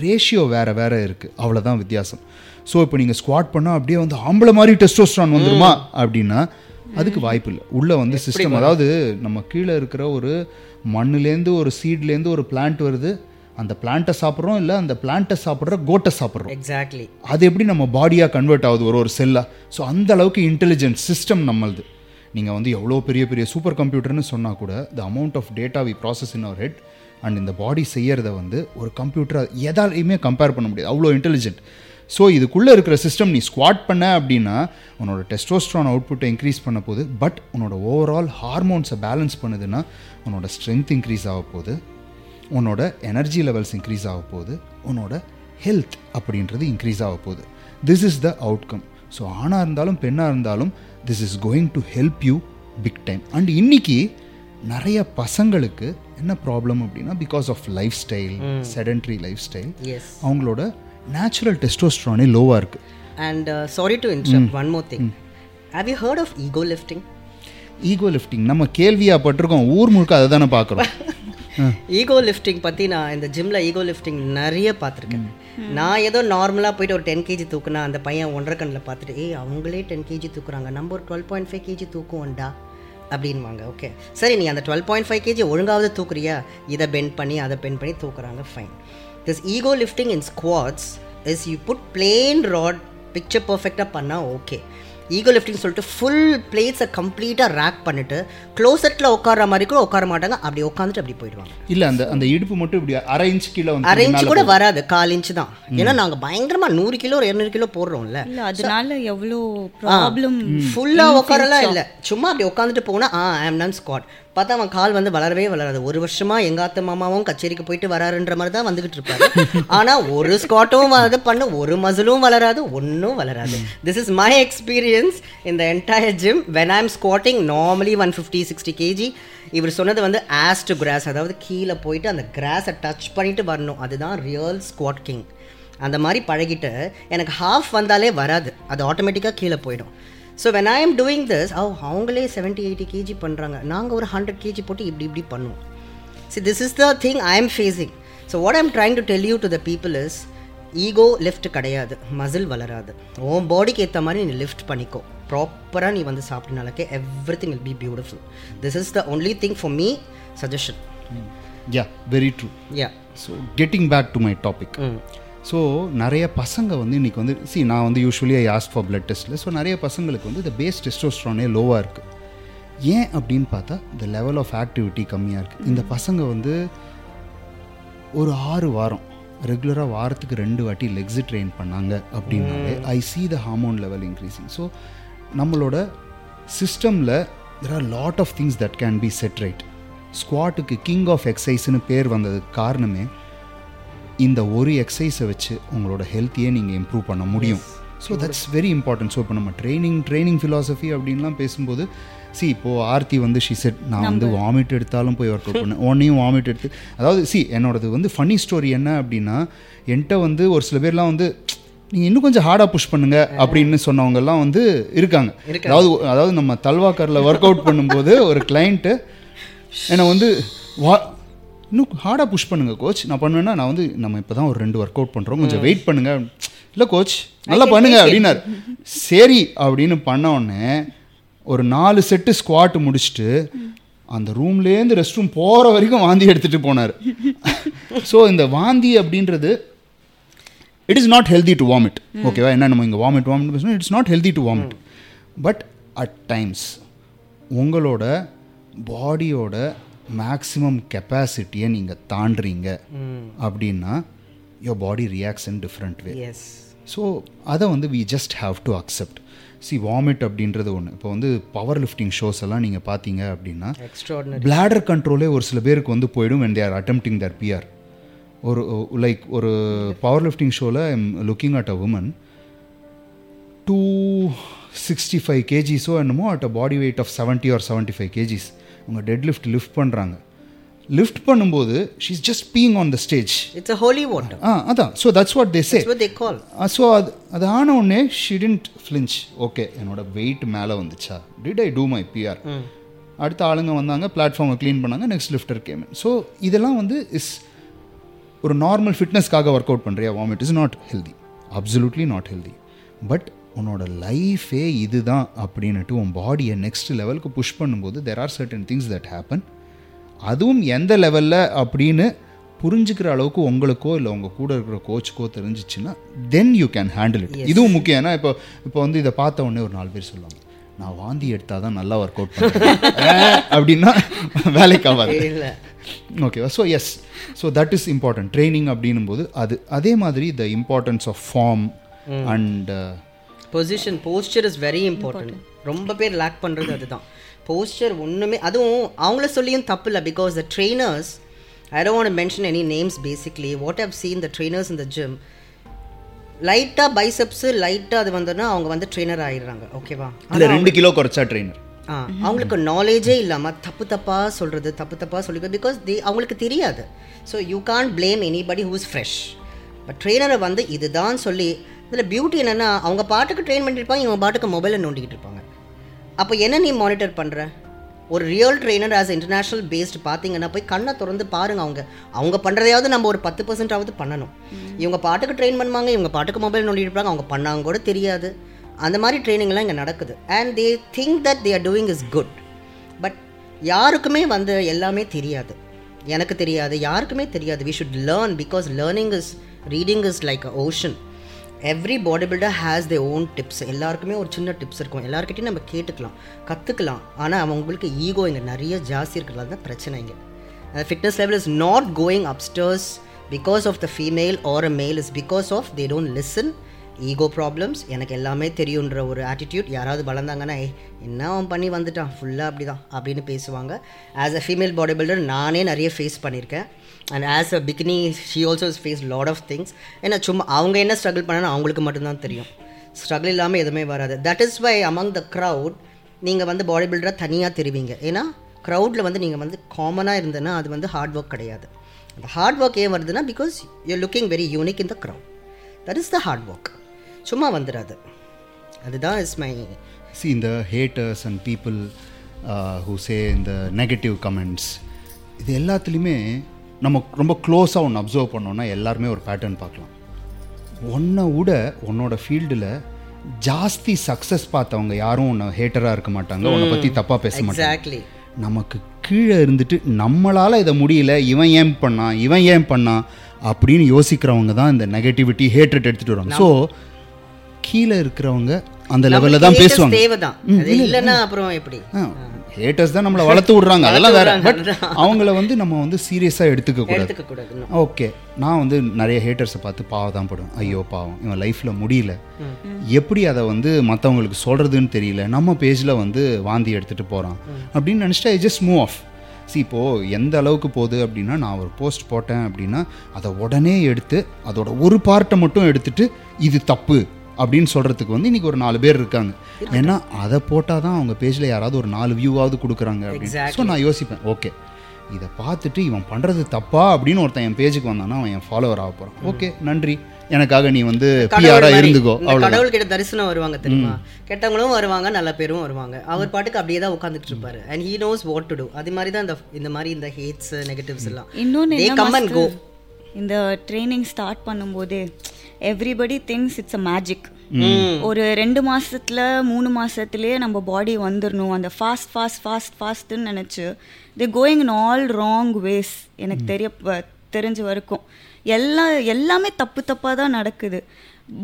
ரேஷியோ வேறு வேறு இருக்குது அவ்வளோதான் வித்தியாசம். ஸோ இப்போ நீங்கள் ஸ்குவாட் பண்ணால் அப்படியே வந்து ஆம்பளை மாதிரி டெஸ்டோஸ்ட்ரான் வந்துருமா? அப்படின்னா அதுக்கு வாய்ப்பு இல்லை. உள்ளே வந்து சிஸ்டம் அதாவது நம்ம கீழே இருக்கிற ஒரு மண்ணுலேருந்து ஒரு சீட்லேருந்து ஒரு பிளான்ட் வருது அந்த பிளான்ட்டை சாப்பிட்றோம் இல்லை அந்த பிளான்ட்டை சாப்பிட்ற கோட்டை சாப்பிட்றோம். எக்ஸாக்ட்லி அது எப்படி நம்ம பாடியாக கன்வெர்ட் ஆகுது ஒரு ஒரு செல்லாக ஸோ அந்த அளவுக்கு இன்டெலிஜென்ட் சிஸ்டம் நம்மளது. நீங்கள் வந்து எவ்வளோ பெரிய பெரிய சூப்பர் கம்ப்யூட்டர்னு சொன்னால் கூட the amount of data we process in our head and இந்த பாடி செய்யறத வந்து ஒரு கம்ப்யூட்டர் எதாலையுமே கம்பேர் பண்ண முடியாது. அவ்வளோ இன்டெலிஜென்ட் ஸோ இதுக்குள்ளே இருக்கிற சிஸ்டம் நீ ஸ்குவாட் பண்ண அப்படின்னா உன்னோட டெஸ்டோஸ்ட்ரான் அவுட்புட்டை இன்க்ரீஸ் பண்ண போகுது. பட் உன்னோட ஓவரால் ஹார்மோன்ஸை பேலன்ஸ் பண்ணுதுன்னா உன்னோட ஸ்ட்ரென்த் இன்க்ரீஸ் ஆக போகுது. உன்னோட எனர்ஜி லெவல்ஸ் இன்க்ரீஸ் ஆக போகுது உன்னோட ஹெல்த் அப்படின்றது இன்க்ரீஸ் ஆக போகுது. This is the outcome so ஆணாக இருந்தாலும் பெண்ணாக இருந்தாலும் this is going to help you big time and இன்னைக்கு நிறைய பசங்களுக்கு என்ன ப்ராப்ளம் அப்படின்னா because of life style sedentary life style அவங்களோட நேச்சுரல் டெஸ்டோஸ்ட்ரானே லோவாக இருக்குது and sorry to interrupt one more thing have you heard of ego lifting ego lifting நம்ம கேள்வியாக பட்டிருக்கோம். ஊர் முழுக்க அதை தானே பார்க்குறோம். ஈகோ லிஃப்டிங் பற்றி நான் இந்த ஜிம்மில் ஈகோ லிஃப்டிங் நிறைய பார்த்துருக்கேன். நான் ஏதோ நார்மலாக போயிட்டு ஒரு டென் கேஜி தூக்குனா அந்த பையன் ஒன்றரை கண்ணில் பார்த்துட்டு ஏய் அவங்களே டென் கேஜி தூக்குறாங்க. நம்ம ஒரு டுவெல் பாயிண்ட் ஃபைவ் கேஜி தூக்குவோம்டா. அப்படின்வாங்க ஓகே சரி நீ அந்த டுவெல் பாயிண்ட் ஃபைவ் கேஜி ஒழுங்காவது தூக்குறியா? இதை பெண்ட் பண்ணி அதை பெண்ட் பண்ணி தூக்குறாங்க. Fine this ego lifting in squats is you put plain rod picture பர்ஃபெக்டாக பண்ணால் ஓகே ஈகோ லிஃப்டிங் சொல்லிட்டு ஃபுல் பிளேட்ஸை கம்ப்ளீட்டாக ரேக் பண்ணிட்டு க்ளோசெட்டில் உட்கார மாதிரி கூட உட்கார மாட்டாங்க. அப்படி உட்காந்துட்டு அப்படி போயிடுவாங்க. இல்லை அந்த அந்த இடுப்பு மட்டும் இப்படி அரை இன்ச் கீழே வந்து அரை இன்ச் கூட வராது கால் இன்ச் தான். ஏன்னா நாங்க பயங்கரமா நூறு கிலோ இரநூறு கிலோ போடுறோம்ல. இல்ல அதனால எவ்வளோ ப்ராப்ளம் ஃபுல்லா உட்காரலாம் இல்ல. சும்மா அப்படி உட்காந்துட்டு போனா ஆ ஐம் நான் ஸ்காட் பார்த்தா அவன் கால் வந்து வளரவே வளராது. ஒரு வருஷமா எங்க அத்தை மாமாவும் கச்சேரிக்கு போயிட்டு வராருன்ற மாதிரி தான் வந்துகிட்டு இருப்பாரு. ஆனா ஒரு ஸ்காட்டும் அது பண்ண ஒரு மசிலும் வளராது ஒன்றும் வளராது. திஸ் இஸ் மை எக்ஸ்பீரியன்ஸ் இந்த entire gym when I'm squatting normally one fifty sixty KG இவர் சொன்னது வந்து ஆஸ் டு கிராஸ் அதாவது கீழே போயிட்டு அந்த கிராஸை டச் பண்ணிட்டு வரணும். அதுதான் ரியல் ஸ்குவாட் கிங் அந்த மாதிரி பழகிட்டு எனக்கு ஹாஃப் வந்தாலே வராது. அது ஆட்டோமேட்டிக்காக கீழே போயிடும். So when I am doing this oh அவங்களே செவன்ட்டி எயிட்டி கேஜி பண்ணுறாங்க நாங்கள் ஒரு ஹண்ட்ரட் கேஜி போட்டு இப்படி இப்படி பண்ணுவோம். See this is the thing I am facing so what I'm trying to tell you to the people is ego lift கிடையாது. Muscle வளராது. உன் பாடிக்கு ஏற்ற மாதிரி நீ லிஃப்ட் பண்ணிக்கோ. ப்ராப்பராக நீ வந்து சாப்பிட்டனாலக்கே everything will be beautiful this is the only thing for me suggestion yeah very true yeah so getting back to my topic so நிறைய பசங்க வந்து இன்றைக்கி வந்து சி நான் வந்து usually I ask for blood டெஸ்ட்டில் ஸோ நிறைய பசங்களுக்கு வந்து இந்த பேஸ் டெஸ்டோஸ்ட்ரானே லோவாக இருக்குது ஏன் அப்படின்னு பார்த்தா இந்த லெவல் ஆஃப் ஆக்டிவிட்டி கம்மியாக இருக்குது இந்த பசங்க வந்து ஒரு ஆறு வாரம் ரெகுலராக வாரத்துக்கு ரெண்டு வாட்டி லெக்ஸு ட்ரெயின் பண்ணாங்க அப்படின்னாலே I see the hormone level increasing so நம்மளோட சிஸ்டமில் there are lot of things that can be set right ஸ்குவாட்டுக்கு king of எக்ஸசைஸ்னு பேர் வந்ததுக்கு காரணமே இந்த ஒரு எக்ஸசைஸை வச்சு உங்களோட ஹெல்த்தையே நீங்கள் இம்ப்ரூவ் பண்ண முடியும். So that's very important so இப்போ நம்ம ட்ரைனிங் ட்ரைனிங் ஃபிலாசபி அப்படின்லாம் பேசும்போது சி இப்போது ஆர்த்தி வந்து ஷி செட் நான் வந்து வாமிட் எடுத்தாலும் போய் ஒர்க் அவுட் பண்ணேன் உன்னையும் வாமிட் எடுத்து அதாவது சி என்னோடது வந்து ஃபன்னி ஸ்டோரி என்ன அப்படின்னா என்கிட்ட வந்து ஒரு சில பேர்லாம் வந்து நீங்கள் இன்னும் கொஞ்சம் ஹார்டாக புஷ் பண்ணுங்க அப்படின்னு சொன்னவங்கெல்லாம் வந்து இருக்காங்க. அதாவது அதாவது நம்ம தல்வாக்கரில் ஒர்க் அவுட் பண்ணும்போது ஒரு கிளைண்ட்டு என்னை வந்து வா இன்னும் ஹார்டாக புஷ் பண்ணுங்க கோச் நான் பண்ணுவேன்னா நான் வந்து நம்ம இப்போ தான் ஒரு ரெண்டு ஒர்க் அவுட் பண்ணுறோம் கொஞ்சம் வெயிட் பண்ணுங்க. இல்லை கோச் நல்லா பண்ணுங்க அப்படின்னாரு. சரி அப்படின்னு பண்ண உடனே ஒரு நாலு செட்டு ஸ்குவாட் முடிச்சுட்டு அந்த ரூம்லேருந்து ரெஸ்ட் ரூம் போகிற வரைக்கும் வாந்தி எடுத்துகிட்டு போனார். ஸோ இந்த வாந்தி அப்படின்றது it is not healthy to vomit ஓகேவா என்ன நம்ம இங்கே வாமிட் வாமிட் பேசணும் it's not healthy to vomit but at times உங்களோட பாடியோட மேக்ஸிமம் கெப்பாசிட்டியை நீங்கள் தாண்டுறீங்க. அப்படின்னா your body reacts in different way so அதை வந்து we just have to accept see vomit அப்படின்றது ஒன்று இப்போ வந்து பவர் லிஃப்டிங் ஷோஸ் எல்லாம் நீங்கள் பார்த்தீங்க அப்படின்னா பிளாடர் கண்ட்ரோலே ஒரு சில பேருக்கு வந்து போயிடும் when they are attempting their PR ஒரு லைக் ஒரு பவர் லிஃப்டிங் ஷோவில் I'm looking at a woman do sixty five கேஜிஸோ என்னமோ at a body weight of seventy or seventy five kgs அவங்க டெட் லிஃப்ட் லிஃப்ட் பண்ணுறாங்க லிஃப்ட் பண்ணும்போது she is just being on the stage it's holy water ah அதான். So that's what they say they call. So அது அது ஆன உடனே she didn't flinch okay என்னோட weight மேலே வந்துச்சா? Did I do my. PR அடுத்த ஆளுங்க வந்தாங்க பிளாட்ஃபார்மை க்ளீன் பண்ணாங்க நெக்ஸ்ட் லிஃப்டர் கேம் ஸோ இதெல்லாம் வந்து இஸ் ஒரு நார்மல் ஃபிட்னஸ்க்காக ஒர்க் அவுட் பண்ணுறியா vomit is not healthy absolutely not healthy but உன்னோட லைஃபே இதுதான் அப்படின்னுட்டு உன் பாடியை நெக்ஸ்ட் லெவலுக்கு புஷ் பண்ணும்போது there are certain things that happen அதுவும் எந்த லெவலில் அப்படின்னு புரிஞ்சுக்கிற அளவுக்கு உங்களுக்கோ இல்லை உங்கள் கூட இருக்கிற கோச்சுக்கோ தெரிஞ்சிச்சுன்னா then you can handle it இதுவும் முக்கியம். ஏன்னா இப்போ இப்போ வந்து இதை பார்த்த உடனே ஒரு நாலு பேர் சொல்லுவாங்க நான் வாந்தி எடுத்தால் தான் நல்லா ஒர்க் அவுட் பண்ணுறேன் அப்படின்னா வேலைக்கு ஆகாது. ஓகேவா so yes so that is important training அப்படின்னும் போது அது அதே மாதிரி the importance of form and position posture is very important ரொம்ப பேர் லேக் பண்ணுறது அதுதான். போஸ்டர் ஒன்றுமே அதுவும் அவங்கள சொல்லியும் தப்பு இல்லை because the trainers I don't want mention any names basically what how seen the trainers in the gym லைட்டாக பைசப்ஸு லைட்டாக அது வந்தோன்னா அவங்க வந்து ட்ரெயினர் ஆயிடுறாங்க. ஓகேவா இல்லை ரெண்டு கிலோ குறைச்சா ட்ரெயினர் ஆ அவங்களுக்கு நாலேஜே இல்லாமல் தப்பு தப்பாக சொல்கிறது தப்பு தப்பாக சொல்லி பிகாஸ் தே அவங்களுக்கு தெரியாது. So you can't blame anybody who's fresh but ட்ரெயினரை வந்து இதுதான் சொல்லி இதில் பியூட்டி என்னென்னா அவங்க பாட்டுக்கு ட்ரெயின் பண்ணியிருப்பாங்க இவங்க பாட்டுக்கு மொபைலை நோண்டிக்கிட்டு இருப்பாங்க. அப்போ என்ன நீ மானிட்டர் பண்ணுற ஒரு real trainer as international based பார்த்தீங்கன்னா போய் கண்ணை திறந்து பாருங்க அவங்க. அவங்க பண்ணுறதையாவது நம்ம ஒரு பத்து பர்சன்டாவது பண்ணணும். இவங்க பாட்டுக்கு ட்ரெயின் பண்ணுவாங்க இவங்க பாட்டுக்கு மொபைல் நோண்டிட்டு இருப்பாங்க அவங்க பண்ணாங்க கூட தெரியாது. அந்த மாதிரி ட்ரைனிங்லாம் இங்கே நடக்குது. And they think that they are doing is good but யாருக்குமே வந்து எல்லாமே தெரியாது. எனக்கு தெரியாது யாருக்குமே தெரியாது. We should learn because learning is reading is like a ocean every body builder has they own tips எல்லாருக்குமே ஒரு சின்ன டிப்ஸ் இருக்கும். எல்லாருக்கிட்டையும் நம்ம கேட்டுக்கலாம் கற்றுக்கலாம் ஆனால் அவங்களுக்கு ஈகோ இங்கே நிறைய ஜாஸ்தி இருக்கிறதால தான் பிரச்சனை இங்கே. Fitness level is not going upstairs because of the female or a male is because of they don't listen ego problems எனக்கு எல்லாமே தெரியுன்ற ஒரு ஆட்டிடியூட் யாராவது வளர்ந்தாங்கன்னா ஏ என்ன அவன் பண்ணி வந்துட்டான்? ஃபுல்லாக அப்படி தான் அப்படின்னு பேசுவாங்க. As a female body builder நானே நிறைய ஃபேஸ் பண்ணியிருக்கேன் and as a bikini she also face lot of things ஏன்னா சும்மா அவங்க என்ன ஸ்ட்ரகிள் பண்ணணும் அவங்களுக்கு மட்டும்தான் தெரியும். ஸ்ட்ரகிள் இல்லாமல் எதுவுமே வராது. That is why among the crowd நீங்கள் வந்து பாடி பில்டராக தனியாக தெரிவிங்க. ஏன்னா க்ரௌடில் வந்து நீங்கள் வந்து காமனாக இருந்ததுன்னா அது வந்து ஹார்ட் ஒர்க் கிடையாது. அந்த ஹார்ட் ஒர்க் ஏன் வருதுன்னா because you looking very unique in the crowd that is the hard work சும்மா வந்துடாது அதுதான் இஸ் மை சி இந்த haters and people who say இந்த நெகட்டிவ் கமெண்ட்ஸ் இது எல்லாத்துலேயுமே நம்ம ரொம்ப க்ளோஸாக ஒன்று அப்சர்வ் பண்ணோன்னா எல்லாருமே ஒரு பேட்டர்ன் பார்க்கலாம். உன்னை விட உன்னோட ஃபீல்டில் ஜாஸ்தி சக்ஸஸ் பார்த்தவங்க யாரும் உன்னை ஹேட்டராக இருக்க மாட்டாங்க உன்னை பற்றி தப்பாக பேச மாட்டாங்க. நமக்கு கீழே இருந்துட்டு நம்மளால் இதை முடியல இவன் ஏன் பண்ணான் இவன் ஏன் பண்ணான் அப்படின்னு யோசிக்கிறவங்க தான் இந்த நெகட்டிவிட்டி ஹேட்ரட் எடுத்துகிட்டு வருவாங்க. ஸோ கீழே இருக்கிறவங்க அந்த லெவலில் தான் பேசுவாங்க. தேவைதான். இல்லைன்னா அப்புறம் எப்படி? ஹேட்டர்ஸ் தான் நம்மளை வளர்த்து விடுறாங்க. அதெல்லாம் வேற. பட் அவங்கள வந்து நம்ம வந்து சீரியஸாக எடுத்துக்க கூடாது. ஓகே நான் வந்து நிறைய ஹேட்டர்ஸை பார்த்து பாவம் தான் படுவேன். ஐயோ பாவம். இவன் லைஃப்பில் முடியல. எப்படி அதை வந்து மற்றவங்களுக்கு சொல்கிறதுன்னு தெரியல. நம்ம பேஜில் வந்து வாந்தி எடுத்துகிட்டு போகிறான் அப்படின்னு நினச்சிட்டு I just move off see இப்போது எந்த அளவுக்கு போகுது அப்படின்னா நான் ஒரு போஸ்ட் போட்டேன் அப்படின்னா அதை உடனே எடுத்து அதோட ஒரு பார்ட்டை மட்டும் எடுத்துட்டு இது தப்பு. அப்படின்னு சொல்கிறதுக்கு வந்து இன்றைக்கி ஒரு நாலு பேர் இருக்காங்க. ஏன்னா அதை போட்டால் தான் அவங்க பேஜில் யாராவது ஒரு நாலு வியூவாவது கொடுக்குறாங்க அப்படின்னு. ஸோ நான் யோசிப்பேன் ஓகே இதை பார்த்துட்டு இவன் பண்ணுறது தப்பா அப்படின்னு ஒருத்தன் என் பேஜுக்கு வந்தானா அவன் என் ஃபாலோவர் ஆக போகிறான் ஓகே நன்றி. எனக்காக நீ வந்து பிஆராக இருந்துக்கோ கடவுள் கிட்ட தரிசனம் வருவாங்க தெரியுமா? கெட்டவங்களும் வருவாங்க நல்ல பேரும் வருவாங்க. அவர் பாட்டுக்கு அப்படியே தான் உட்காந்துட்டு இருப்பாரு. And he knows what to do அது மாதிரி தான் இந்த இந்த மாதிரி இந்த ஹேட்ஸ் நெகட்டிவ்ஸ் எல்லாம். இன்னொன்று They என்ன come and go. master, இந்த ட்ரைனிங் ஸ்டார்ட் பண்ணும்போதே everybody thinks it's a magic ஒரு ரெண்டு மாசத்துல மூணு மாசத்துலயே நம்ம பாடி வந்துடணும் அந்த ஃபாஸ்ட் ஃபாஸ்ட் ஃபாஸ்ட் ஃபாஸ்ட்னு நினச்சி they going in all wrong ways எனக்கு தெரிய ப- தெரிஞ்ச வரைக்கும். எல்லா எல்லாமே தப்பு தப்பாக தான் நடக்குது.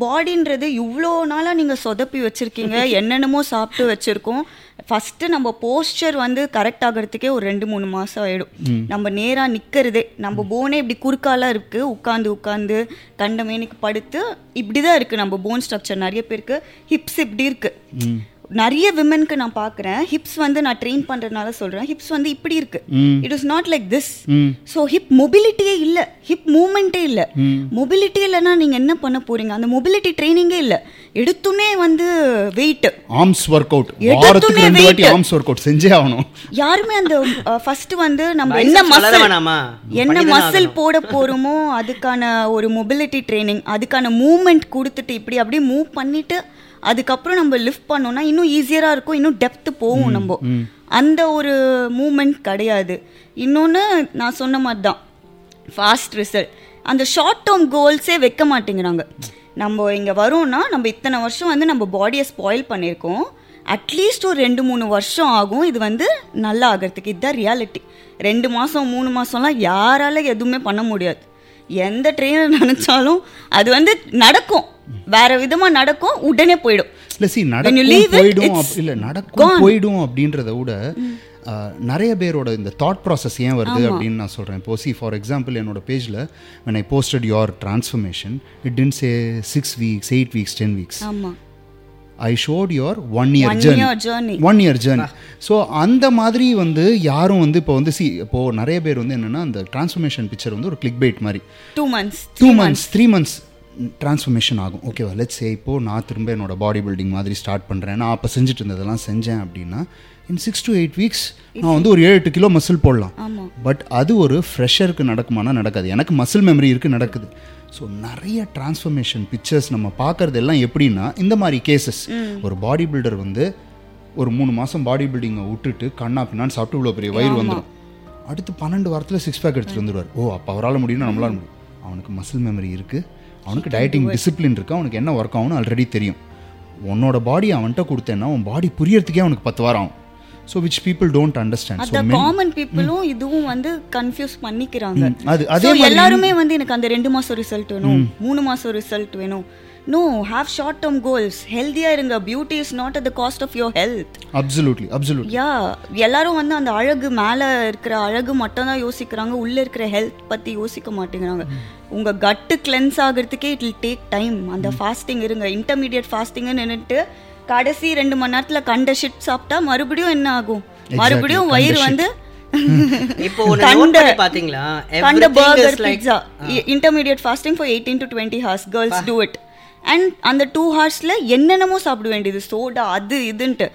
பாடின்றது இவ்வளோ நாளாக நீங்கள் சொதப்பி வச்சுருக்கீங்க என்னென்னமோ சாப்பிட்டு வச்சுருக்கோம். ஃபஸ்ட்டு நம்ம போஸ்டர் வந்து கரெக்ட் ஆகிறதுக்கே ஒரு ரெண்டு மூணு மாதம் ஆகிடும் நம்ம நேராக நிற்கிறதே நம்ம போனே இப்படி குறுக்காலாம் இருக்குது உட்காந்து உட்காந்து கண்டமேனிக்கு படுத்து இப்படி தான் இருக்குது நம்ம போன் ஸ்ட்ரக்சர் நிறைய பேருக்கு ஹிப்ஸ் இப்படி இருக்குது நிறைய விமனுக்கு நான் பார்க்குறேன். ஹிப்ஸ் வந்து நான் ட்ரெயின் பண்ணுறதுனால சொல்கிறேன் ஹிப்ஸ் வந்து இப்படி இருக்கு. It is not like this so hip மொபிலிட்டியே இல்லை. ஹிப் மூமெண்ட்டே இல்லை. மொபிலிட்டி இல்லைன்னா நீங்கள் என்ன பண்ண போறீங்க? அந்த மொபிலிட்டி ட்ரைனிங்கே இல்லை. எடுத்துனே வந்து வெயிட் ஆர்ம்ஸ் ஒர்க் அவுட் எடுத்தோனே வாரத்துக்கு ரெண்டு வாட்டி weight. ஆர்ம்ஸ் ஒர்க் அவுட் செஞ்சே ஆகணும். யாருமே அந்த ஃபர்ஸ்ட் வந்து நம்ம என்ன மசில்? என்ன மசில் போட போறோமோ அதுக்கான ஒரு மொபிலிட்டி ட்ரைனிங் அதுக்கான மூவ்மெண்ட் கொடுத்துட்டு இப்படி அப்படியே மூவ் பண்ணிட்டு அதுக்கப்புறம் நம்ம லிஃப்ட் பண்ணோம்னா இன்னும் ஈஸியரா இருக்கும் இன்னும் டெப்த் போகும் நம்ம. அந்த ஒரு மூமெண்ட் கிடையாது. இன்னொன்று நான் சொன்ன மாதிரி தான் ஃபாஸ்ட் ரிசல்ட் அந்த ஷார்ட் டேர்ம் கோல்ஸே வைக்க மாட்டேங்கிறாங்க. நம்ம இங்கே வரோம்னா நம்ம இத்தனை வருஷம் வந்து நம்ம பாடியை ஸ்பாயில் பண்ணியிருக்கோம். அட்லீஸ்ட் ஒரு ரெண்டு மூணு வருஷம் ஆகும். இது வந்து நல்லா ஆகிறதுக்கு. இதுதான் ரியாலிட்டி ரெண்டு மாதம் மூணு மாதம்லாம் யாரால எதுவுமே பண்ண முடியாது. எந்த ட்ரெயினர் நினச்சாலும் அது வந்து நடக்கும். வேற விதமாக நடக்கும் உடனே போயிடும். இல்லை சி நடக்கும் போயிடும் இல்ல நடக்கும் போயிடும் அப்படின்றத விட நிறைய பேரோட இந்த தாட் ப்ராசஸ் ஏன் வருது அப்படின்னு நான் சொல்கிறேன் இப்போ சி ஃபார் எக்ஸாம்பிள் என்னோட பேஜில் when I posted your transformation it didn't say six weeks eight weeks ten weeks I showed your one year One ஜேர்னி year journey. One year journey so அந்த மாதிரி வந்து யாரும் வந்து இப்போ வந்து சி இப்போ நிறைய பேர் வந்து என்னன்னா அந்த டிரான்ஸ்ஃபர்மேஷன் பிக்சர் வந்து ஒரு கிளிக் பைட் மாதிரி two months two months three months transformation ஆகும். ஓகேவா லெட்ஸ் சே இப்போது நான் திரும்ப என்னோட பாடி பில்டிங் மாதிரி ஸ்டார்ட் பண்ணுறேன் நான் அப்போ செஞ்சுட்டு இருந்ததெல்லாம் செஞ்சேன் அப்படின்னா in six to eight weeks நான் வந்து ஒரு ஏழு எட்டு கிலோ மசில் போடலாம். பட் அது ஒரு ஃப்ரெஷருக்கு நடக்குமானா நடக்காது. எனக்கு மசில் மெமரி இருக்குது நடக்குது. ஸோ நிறைய டிரான்ஸ்ஃபர்மேஷன் பிக்சர்ஸ் நம்ம பார்க்கறது எல்லாம் எப்படின்னா இந்த மாதிரி கேசஸ் ஒரு பாடி பில்டர் வந்து ஒரு மூணு மாதம் பாடி பில்டிங்கை விட்டுட்டு கண்ணா பின்னான்னு சாப்பிட்டு இவ்வளோ பெரிய வயிறு வந்துடும் அடுத்து பன்னெண்டு வாரத்தில் சிக்ஸ் பேக் எடுத்துட்டு வந்துடுவார் ஓ அப்போ அவரால் முடியும்னா நம்மளால முடியும். அவனுக்கு மசில் மெமரி இருக்குது அவனுக்கு டயட்டிங் டிசிப்ளின் இருக்குது அவனுக்கு என்ன ஒர்க் ஆகும்னு ஆல்ரெடி தெரியும். உன்னோட பாடி அவன்கிட்ட கொடுத்தேன்னா உன் பாடி புரியறதுக்கே அவனுக்கு பத்து வாரம் ஆகும். So which people don't understand அந்த காமன் பீப்புளும் இதுவும் வந்து கன்ஃபியூஸ் பண்ணிக்கிறாங்க. அது So, அதே மாதிரி எல்லாருமே வந்து எனக்கு அந்த ரெண்டு மாசம் ரிசல்ட் வேணும் மூணு மாசம் ரிசல்ட் வேணும். No have short term goals ஹெல்தியா இருங்க. Beauty is not at the cost of your health absolutely absolutely yeah எல்லாரும் வந்து அந்த அழகு மேலே இருக்கிற அழகு மட்டும் தான் யோசிக்கிறாங்க. உள்ள இருக்கிற ஹெல்த் பத்தி யோசிக்க மாட்டேங்கிறாங்க. உங்க கட்டு கிளென்ஸ் ஆகிறதுக்கே இட் வில் டேக் டைம் அந்த ஃபாஸ்டிங் இருங்க. இன்டர்மீடியட் ஃபாஸ்டிங்னு நின்னுட்டு கடைசி ரெண்டு மணி நேரத்துல கண்ட ஷிட் சாப்பிட்டா மறுபடியும் என்ன ஆகும்? மறுபடியும் வயிறு வந்து இப்போ பண்ணி பாத்தீங்களா? கண்ட burger pizza intermediate fasting for eighteen to twenty hours girls do it and அந்த டூ ஹார்ஸ்ல என்னென்னமோ சாப்பிட வேண்டியது. சோடா அது இதுன்ட்டு.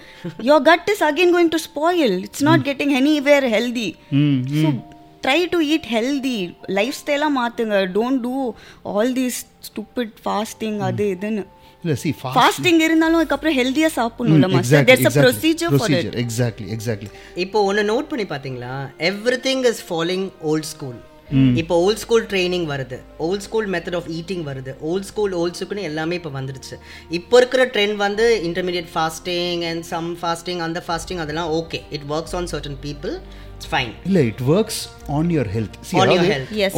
Your gut is again going to spoil it's not getting anywhere healthy so try to eat healthy life ஸ்டைலாக மாற்றுங்க don't do all these stupid fasting அது இதுன்னு. இல்லை சி ஃபாஸ்ட் ஃபாஸ்டிங் இருந்தாலும் அதுக்கப்புறம் ஹெல்தியாக சாப்பிடணும்ல master there's a procedure for it exactly exactly இப்போ ஒன்று நோட் பண்ணி பார்த்தீங்களா? Everything is following old school இப்போ ஓல்ட் ஸ்கூல் ட்ரைனிங் வருது. Old school method of eating வருது. ஓல்ட் ஸ்கூல் ஓல்ட் ஸ்கூல்னு எல்லாமே இப்போ வந்துருச்சு. இப்போ இருக்கிற ட்ரெண்ட் வந்து intermediate fasting and some fasting அந்த ஃபாஸ்டிங் அதெல்லாம் okay it works on certain people it's fine இல்ல it works on your health.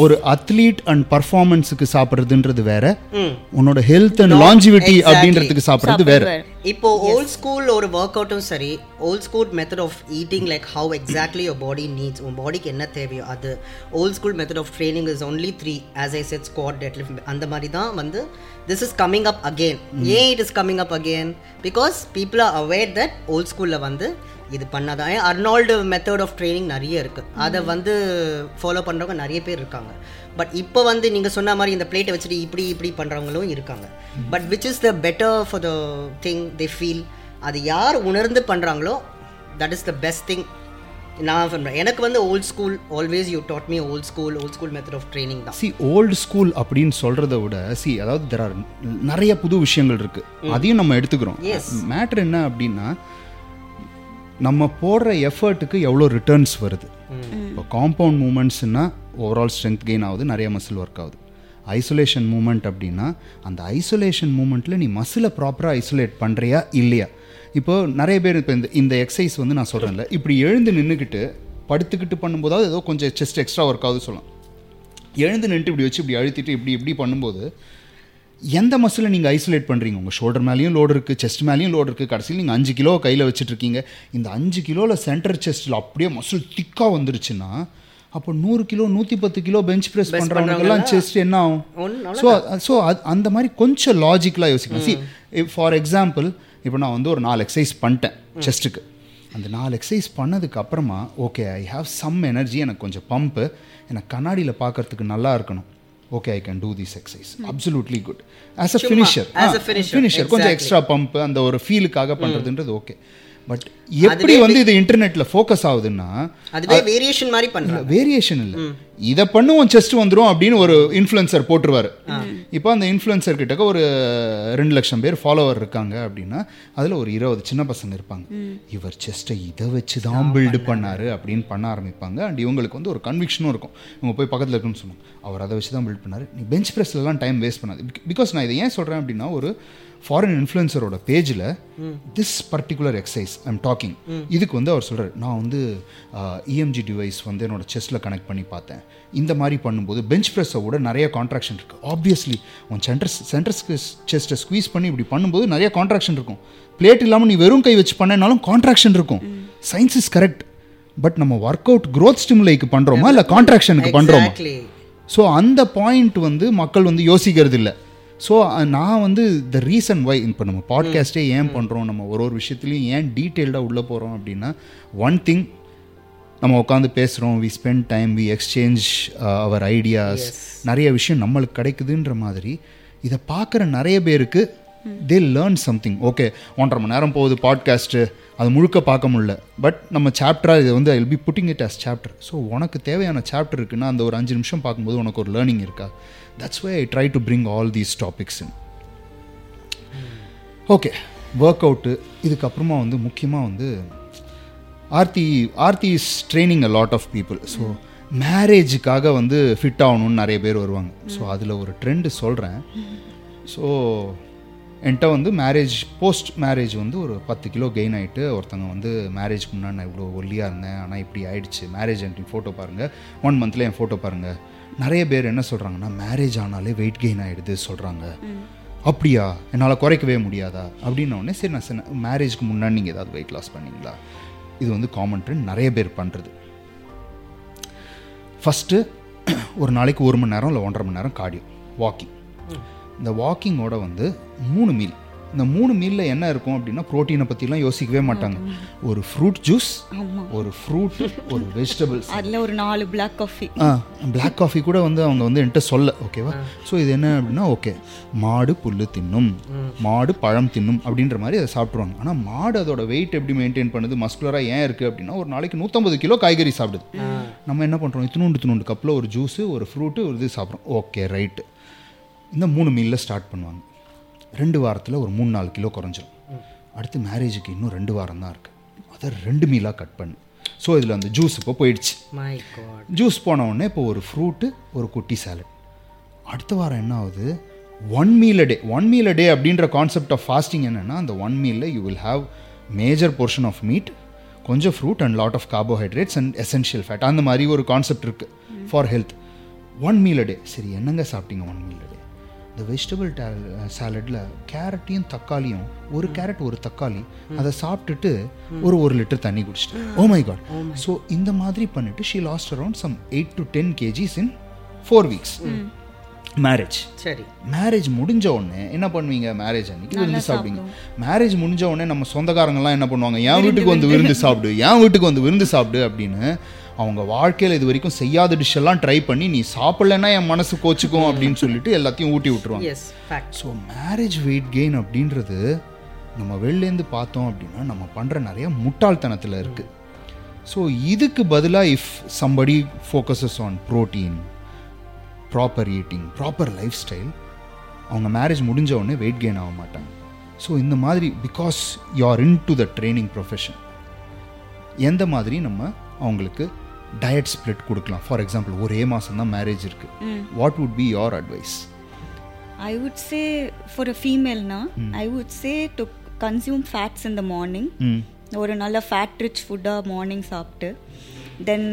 ஒரு அத்லீட் அண்ட் பர்ஃபார்மன்ஸுக்கு சாப்பிட்றதுன்றது வேற. ம். உன்னோட ஹெல்த் அண்ட் லாஞ்சிவிட்டி. அப்படின்றதுக்கு சாப்பிட்றது வேற. இப்போ ஓல்ட் ஸ்கூல் ஒரு ஒர்க் அவுட்டும் சரி old school method of eating like how exactly your body needs உன் பாடிக்கு என்ன தேவையோ அது. Old school method of training is only three as I said squat dead lift அந்த மாதிரி தான் வந்து this is coming up again ஏன் it is coming up again because people are aware that old ஸ்கூலில் வந்து இது பண்ணாதான். அர்னால்டு மெத்தட் ஆஃப் ட்ரைனிங் நிறைய இருக்குது அதை வந்து ஃபாலோ பண்ணுறவங்க நிறைய பேர் இருக்காங்க. பட் இப்போ வந்து நீங்கள் சொன்ன மாதிரி இந்த பிளேட்டை வச்சுட்டு இப்படி இப்படி பண்ணுறவங்களும் இருக்காங்க. But which is the better for the thing they feel அது யார் உணர்ந்து பண்ணுறாங்களோ that is the best thing நான் பண்ணுறேன் எனக்கு வந்து old school always you taught me old school old school method of training தான். சி ஓல்டு ஸ்கூல் அப்படின்னு சொல்கிறத விட சி அதாவது தெர் ஆர் நிறைய புது விஷயங்கள் இருக்குது அதையும் நம்ம எடுத்துக்கிறோம். மேட்ரு என்ன அப்படின்னா நம்ம போடுற எஃபர்ட்டுக்கு எவ்வளோ ரிட்டர்ன்ஸ் வருது? இப்போ காம்பவுண்ட் மூமெண்ட்ஸ்னா ஓவரால் ஸ்ட்ரென்த் கெயின் ஆகுது நிறைய மசில் ஒர்க் ஆகுது. ஐசோலேஷன் மூமெண்ட் அப்படின்னா அந்த ஐசோலேஷன் மூமெண்ட்டில் நீ மசிலை ப்ராப்பராக ஐசோலேட் பண்ணுறியா இல்லையா? இப்போ நிறைய பேர் இப்போ இந்த இந்த எக்ஸசைஸ் வந்து நான் சொல்கிறேன்ல இப்படி எழுந்து நின்றுக்கிட்டு படுத்துக்கிட்டு பண்ணும்போதாவது ஏதோ கொஞ்சம் செஸ்ட் எக்ஸ்ட்ரா ஒர்க் ஆகுது சொல்லலாம். எழுந்து நின்றுட்டு இப்படி வச்சு இப்படி அழுத்திட்டு இப்படி இப்படி பண்ணும்போது எந்த மசிலை நீங்கள் ஐசோலேட் பண்ணுறீங்க உங்கள் ஷோல்டர் மேலேயும் லோடு இருக்குது செஸ்ட் மேலேயும் லோடு இருக்குது கடைசியில் நீங்கள் அஞ்சு கிலோ கையில் வச்சுட்ருக்கீங்க இந்த அஞ்சு கிலோவில் சென்டர் செஸ்ட்டில் அப்படியே மசில் திக்காக வந்துருச்சுன்னா அப்போ நூறு கிலோ நூற்றி பத்து கிலோ பெஞ்ச் ப்ரெஸ் பண்ணுறவங்களுக்கெல்லாம் செஸ்ட் என்ன ஆகும்? ஸோ ஸோ அந்த மாதிரி கொஞ்சம் லாஜிக்கலாக யோசிக்கணும். சி ஃபார் எக்ஸாம்பிள் இப்போ நான் வந்து ஒரு நாலு எக்ஸசைஸ் பண்ணிட்டேன் செஸ்ட்டுக்கு அந்த நாலு எக்ஸசைஸ் பண்ணதுக்கு அப்புறமா okay I have some energy எனக்கு கொஞ்சம் பம்ப்பு எனக்கு கண்ணாடியில் பார்க்கறதுக்கு நல்லா இருக்கணும். Okay I can do this exercise absolutely good as a finisher as a finisher, finisher கொஞ்சம் எக்ஸ்ட்ரா பம்ப் அந்த ஒரு ஃபீலுக்காக பண்ணுறதுன்றது ஓகே பட் எப்படி வந்து இது இன்டர்நெட்டில் ஃபோக்கஸ் ஆகுதுன்னா அதுவே வேரியேஷன் மாதிரி பண்ணுறாங்க வேரியேஷன் இல்லை. இதை பண்ணுவோம் செஸ்ட் வந்துரும் அப்படின்னு ஒரு இன்ஃப்ளூயன்சர் போட்டுருவாரு. இப்போ அந்த இன்ஃப்ளூயன்சர் கிட்டக்க ஒரு ரெண்டு லட்சம் பேர் ஃபாலோவர் இருக்காங்க அப்படின்னா அதில் ஒரு இருபது சின்ன பசங்க இருப்பாங்க. இவர் செஸ்ட்டை இதை வச்சு தான் பில்டு பண்ணாரு. அப்படின்னு பண்ண ஆரம்பிப்பாங்க. அண்ட் இவங்களுக்கு வந்து ஒரு கன்விக்ஷனும் இருக்கும். இவங்க போய் பக்கத்தில் இருக்குன்னு சொன்னாங்க. அவர் அதை வச்சு தான் பில்ட் பண்ணாரு. நீ பெஞ்ச் ப்ரெஸ்லலாம் டைம் வேஸ்ட் பண்ணாது. பிகாஸ் நான் இதை ஏன் சொல்கிறேன் அப்படின்னா ஒரு ஃபாரின் இன்ஃப்ளூயன்சரோட பேஜில் this particular exercise I'm talking இதுக்கு வந்து அவர் சொல்கிறார் நான் வந்து இஎம்ஜி டிவைஸ் வந்து என்னோட செஸ்ட்டில் கனெக்ட் பண்ணி பார்த்தேன். இந்த மாதிரி பண்ணும்போது பெஞ்ச் ப்ரெஸ்ஸை விட நிறைய கான்ட்ராக்ஷன் இருக்குது ஆப்வியஸ்லி உன் சென்டர் சென்டர்ஸ்க்கு செஸ்ட்டை ஸ்குவீஸ் பண்ணி இப்படி பண்ணும்போது நிறைய கான்ட்ராக்ஷன் இருக்கும். பிளேட் இல்லாமல் நீ வெறும் கை வச்சு பண்ணனாலும் கான்ட்ராக்ஷன் இருக்கும். சயின்ஸ் இஸ் கரெக்ட் பட் நம்ம ஒர்க் அவுட் க்ரோத் ஸ்டிமுலைக்கு பண்ணுறோமா இல்லை கான்ட்ராக்ஷனுக்கு பண்ணுறோமா. ஸோ அந்த பாயிண்ட் வந்து மக்கள் வந்து யோசிக்கிறது இல்லை ஸோ நான் வந்து த ரீசன் வை இப்போ நம்ம பாட்காஸ்ட்டே ஏன் பண்ணுறோம் நம்ம ஒரு ஒரு விஷயத்துலையும் ஏன் டீட்டெயில்டாக உள்ளே போகிறோம் அப்படின்னா ஒன் திங் நம்ம உட்காந்து பேசுகிறோம் we spend time we exchange our ideas நிறைய விஷயம் நம்மளுக்கு கிடைக்குதுன்ற மாதிரி இதை பார்க்குற நிறைய பேருக்கு தே லேர்ன் சம்திங் ஓகே ஒன்றரை மணி நேரம் போகுது பாட்காஸ்ட்டு அது முழுக்க பார்க்க முடியல. பட் நம்ம சாப்டராக இது வந்து I be putting it as chapter so உனக்கு தேவையான சாப்டர் இருக்குன்னா அந்த ஒரு அஞ்சு நிமிஷம் பார்க்கும்போது உனக்கு ஒரு லேர்னிங் இருக்கா? That's why I try to bring all these topics in okay work out இதுக்கப்புறமா வந்து முக்கியமாக வந்து Aarthi Aarthi is training a lot of people so மேரேஜுக்காக வந்து ஃபிட் ஆகணும்னு நிறைய பேர் வருவாங்க. ஸோ அதில் ஒரு ட்ரெண்டு சொல்கிறேன் ஸோ என்கிட்ட வந்து மேரேஜ் போஸ்ட் மேரேஜ் வந்து ஒரு பத்து கிலோ கெயின் ஆகிட்டு ஒருத்தங்க வந்து மேரேஜ்க்கு முன்னாடி நான் இவ்வளோ ஒல்லியாக இருந்தேன் ஆனால் இப்படி ஆயிடுச்சு. மேரேஜ் என் ஃபோட்டோ பாருங்கள் ஒன் மந்த்தில் என் ஃபோட்டோ பாருங்கள் நிறைய பேர் என்ன சொல்கிறாங்கன்னா மேரேஜ் ஆனாலே வெயிட் கெயின் ஆகிடுது சொல்கிறாங்க அப்படியா? என்னால் குறைக்கவே முடியாதா? அப்படின்ன உடனே சரி நான் சொன்னேன் மேரேஜ்க்கு முன்னாடி நீங்கள் ஏதாவது வெயிட் லாஸ் பண்ணீங்களா? இது வந்து காமன் ட்ரெண்ட் நிறைய பேர் பண்ணுறது ஃபஸ்ட்டு ஒரு நாளைக்கு ஒரு மணி நேரம் இல்லை ஒன்றரை மணி நேரம் கார்டியோ வாக்கிங் இந்த வாக்கிங்கோட வந்து மூணு மீல் இந்த மூணு மீலில் என்ன இருக்கும் அப்படின்னா ப்ரோட்டீனை பற்றிலாம் யோசிக்கவே மாட்டாங்க. ஒரு ஃப்ரூட் ஜூஸ் ஒரு ஃப்ரூட் ஒரு வெஜிடபிள்ஸ் அதில் ஒரு நாலு பிளாக் காஃபி ஆ பிளாக் காஃபி கூட வந்து அவங்க வந்து என்கிட்ட சொல்ல ஓகேவா ஸோ இது என்ன அப்படின்னா ஓகே மாடு புல்லு தின்னும் மாடு பழம் தின்னும் அப்படின்ற மாதிரி அதை சாப்பிட்ருவாங்க ஆனால் மாடு அதோட வெயிட் எப்படி மெயின்டைன் பண்ணுது மஸ்குலராக ஏன் இருக்குது அப்படின்னா ஒரு நாளைக்கு நூற்றம்பது கிலோ காய்கறி சாப்பிடுது. நம்ம என்ன பண்ணுறோம் இத்தினூண்டு இத்தினூண்டு கப்பில் ஒரு ஜூஸு ஒரு ஃப்ரூட்டு ஒரு இது சாப்பிட்றோம். ஓகே ரைட்டு இந்த மூணு மீலில் ஸ்டார்ட் பண்ணுவாங்க. ரெண்டு வாரத்தில் ஒரு மூணு நாலு கிலோ குறைஞ்சிரும். அடுத்து மேரேஜுக்கு இன்னும் ரெண்டு வாரம் தான் இருக்குது அதை ரெண்டு மீலாக கட் பண்ணு. ஸோ இதில் அந்த ஜூஸ் இப்போ போயிடுச்சு. ஜூஸ் போன உடனே இப்போ ஒரு ஃப்ரூட்டு ஒரு குட்டி சாலட் அடுத்த வாரம் என்ன ஆகுது? One meal day one meal day அப்படின்ற கான்செப்ட் ஆஃப் ஃபாஸ்டிங் என்னென்னா அந்த one மீலில் you will have major portion of meat கொஞ்சம் fruit and lot of carbohydrates and essential fat அந்த மாதிரி ஒரு கான்செப்ட் இருக்குது for health one meal day சரி என்னங்க சாப்பிட்டீங்க ஒன் மீல் டே இந்த வெஜிடபிள் சாலடில் கேரட்டையும் தக்காளியும் ஒரு கேரட் ஒரு தக்காளி அதை சாப்பிட்டுட்டு ஒரு ஒரு லிட்டர் தண்ணி குடிச்சிட்டேன் ஓ மை காட் ஸோ இந்த மாதிரி பண்ணிட்டு she lost around some eight to ten KGs in four weeks marriage சரி. மேரேஜ் முடிஞ்ச உடனே என்ன பண்ணுவீங்க? மேரேஜ் அன்னைக்கு விருந்து சாப்பிடுங்க மேரேஜ் முடிஞ்ச உடனே நம்ம சொந்தக்காரங்கலாம் என்ன பண்ணுவாங்க? என் வீட்டுக்கு வந்து விருந்து சாப்பிடு என் வீட்டுக்கு வந்து விருந்து சாப்பிடு அப்படின்னு அவங்க வாழ்க்கையில் இது வரைக்கும் செய்யாத டிஷ் எல்லாம் ட்ரை பண்ணி நீ சாப்பிடலன்னா என் மனசு கோச்சுக்கும் அப்படின்னு சொல்லிட்டு எல்லாத்தையும் ஊட்டி விட்டுருவாங்க. ஸோ மேரேஜ் வெயிட் கெயின் அப்படின்றது நம்ம வெளிலேருந்து பார்த்தோம் அப்படின்னா நம்ம பண்ணுற நிறைய முட்டாள்தனத்தில் இருக்குது ஸோ இதுக்கு பதிலாக if somebody focuses on protein proper eating proper lifestyle அவங்க மேரேஜ் முடிஞ்ச உடனே வெயிட் கெயின் ஆக மாட்டாங்க. ஸோ இந்த மாதிரி because you are into the training profession எந்த மாதிரி நம்ம அவங்களுக்கு டயட் ஸ்ப்ளிட் கொடுக்கலாம். ஃபார் எக்ஸாம்பிள் ஒரே மாதம் தான் மேரேஜ் இருக்குது what would be your advice I would say for a female na, I would say to consume fats in the morning. ம். ஒரு நல்ல ஃபேட் ரிச் ஃபுட்டாக மார்னிங் சாப்பிட்டு then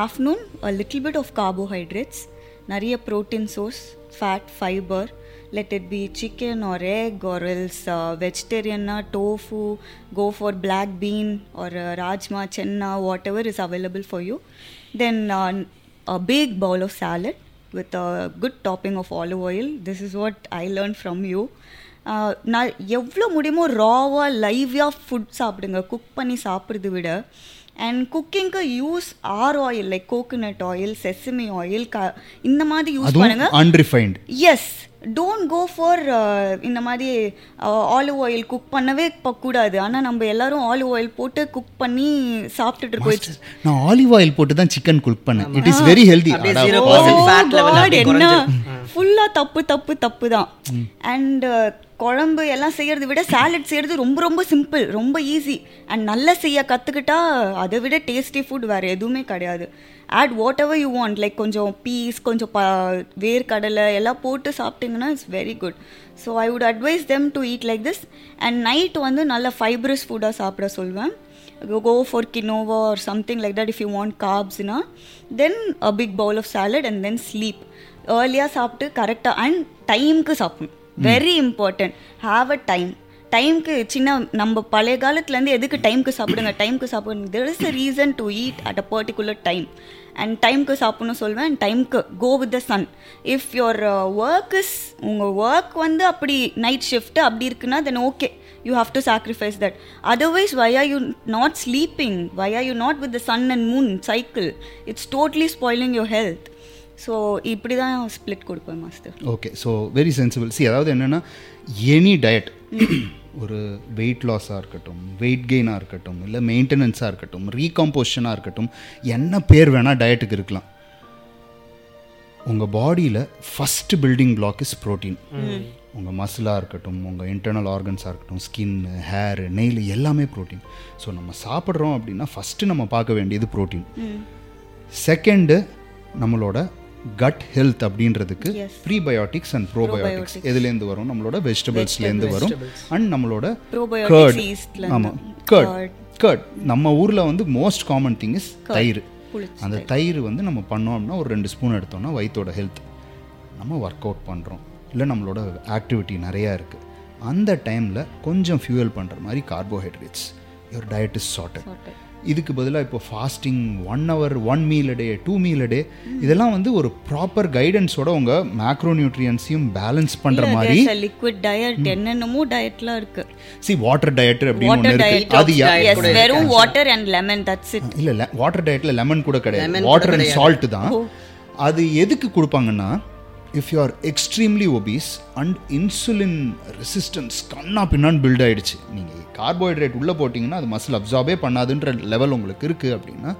afternoon a little bit of carbohydrates நிறைய protein source fat fibre let it be chicken or egg or else வெஜிடேரியன்னா tofu go for black bean or rajma chana whatever is available for you then a big bowl of salad with a good topping of olive oil. This is what I learned from you. Uh, நான் எவ்வளோ முடியுமோ ராவாக லைவாக food சாப்பிடுங்க. Cook பண்ணி சாப்பிட்றத விட and குக்கிங்க்கு use our oil like coconut oil sesame oil க இந்த மாதிரி யூஸ் பண்ணுங்க. அதுவும் unrefined yes don't go for இந்த மாதிரி ஆலிவ் ஆயில் குக் பண்ணவே கூடாது. ஆனால் நம்ம எல்லாரும் ஆலிவ் ஆயில் போட்டு குக் பண்ணி சாப்பிட்டுட்டு இருக்கோம் நான் ஆலிவ் ஆயில் போட்டு தான் சிக்கன் குக் பண்ணேன் இட் இஸ் வெரி ஹெல்தி என்ன? குறைஞ்சிரும். ஃபுல்லா தப்பு தப்பு தப்பு தான். அண்ட் குழம்பு எல்லாம் செய்யறதை விட சாலட் செய்யறது ரொம்ப ரொம்ப சிம்பிள் ரொம்ப ஈஸி அண்ட் நல்லா செய்ய கத்துக்கிட்டா அதை விட டேஸ்டி ஃபுட் வேற எதுவுமே கிடையாது. Add whatever you want like கொஞ்சம் பீஸ் கொஞ்சம் ப வேர்க்கடலை எல்லாம் போட்டு சாப்பிட்டீங்கன்னா it's very good so I would advise them to eat like this and night வந்து நல்ல ஃபைப்ரஸ் ஃபுட்டாக சாப்பிட சொல்வேன். Go for quinoa or something like that if you want carbs na then a big bowl of salad and then sleep. Earlier சாப்பிட்டு கரெக்டாக and டைம்க்கு சாப்பிடணும். Very important have a time டைம்க்கு சின்ன நம்ம பழைய காலத்துலேருந்து எதுக்கு டைம்க்கு சாப்பிடுங்க? டைம்க்கு சாப்பிடுங்க. There is a reason to eat at a particular time and டைம்க்கு சாப்பிடணும் சொல்வேன். அண்ட் டைம்க்கு go with the sun if your work is உங்கள் ஒர்க் வந்து அப்படி நைட் ஷிஃப்ட் அப்படி இருக்குன்னா then okay you have to sacrifice that otherwise why are you not sleeping why are you not with the sun and moon cycle it's totally spoiling your health so இப்படி தான் split கொடுப்பேன் master okay so very sensible see அதாவது என்னென்னா any diet ஒரு weight லாஸாக இருக்கட்டும் weight கெயினாக இருக்கட்டும் இல்லை மெயின்டெனன்ஸாக இருக்கட்டும் ரீகாம்போசிஷனாக இருக்கட்டும் என்ன பேர் வேணால் டயட்டுக்கு இருக்கலாம். உங்கள் பாடியில் first building block is protein உங்கள் மசிலாக இருக்கட்டும் உங்கள் இன்டர்னல் ஆர்கன்ஸாக இருக்கட்டும் ஸ்கின் ஹேர் நெயில் எல்லாமே ப்ரோட்டீன் ஸோ நம்ம சாப்பிட்றோம் அப்படின்னா ஃபஸ்ட்டு நம்ம பார்க்க வேண்டியது ப்ரோட்டீன் செகண்டு நம்மளோட கட் ஹெல்த் அப்படின்றதுக்கு ப்ரீபயோட்டிக்ஸ் அண்ட் ப்ரோபயோட்டிக்ஸ் எதுலேருந்து வரும்? நம்மளோட வெஜிடபிள்ஸ்லேருந்து வரும். அண்ட் நம்மளோட கர்ட். ஆமாம் கர்ட் கர்ட் நம்ம ஊரில் வந்து மோஸ்ட் காமன் திங் இஸ் தயிர். அந்த தயிர். வந்து நம்ம பண்ணோம் அப்படின்னா ஒரு ரெண்டு ஸ்பூன் எடுத்தோம்னா வயிற்றோட ஹெல்த் நம்ம ஒர்க் அவுட் பண்ணுறோம் இல்லை நம்மளோட ஆக்டிவிட்டி நிறையா இருக்குது அந்த டைமில் கொஞ்சம் ஃபியூயல் பண்ணுற மாதிரி carbohydrates your diet is charted இதுக்கு பதிலாக இப்போ fasting one hour one meal day two meal day இதெல்லாம் வந்து ஒரு ப்ராப்பர் கைடன்ஸோட உங்கள் மேக்ரோ நியூட்ரியன்ஸையும் பேலன்ஸ் பண்ணுற மாதிரி லிக்விட் டயட் என்னென்னமோ டயட்லாம் இருக்கு. சி வாட்டர் டயட் அப்படின்னு ஒன்று இருக்கு. அது வெறும் water and lemon that's it இல்ல வாட்டர் டயட்ல லெமன் கூட கிடையாது. வாட்டர் அண்ட் சால்ட் தான். அது எதுக்கு கொடுப்பாங்கன்னா if you are extremely obese and insulin resistance கண்ணா பின்னான்னு பில்ட் ஆயிடுச்சு. நீங்கள் கார்போஹைட்ரேட் உள்ளே போட்டிங்கன்னா அது மசில் அப்சார்பே பண்ணாதுன்ற லெவல் உங்களுக்கு இருக்குது அப்படின்னா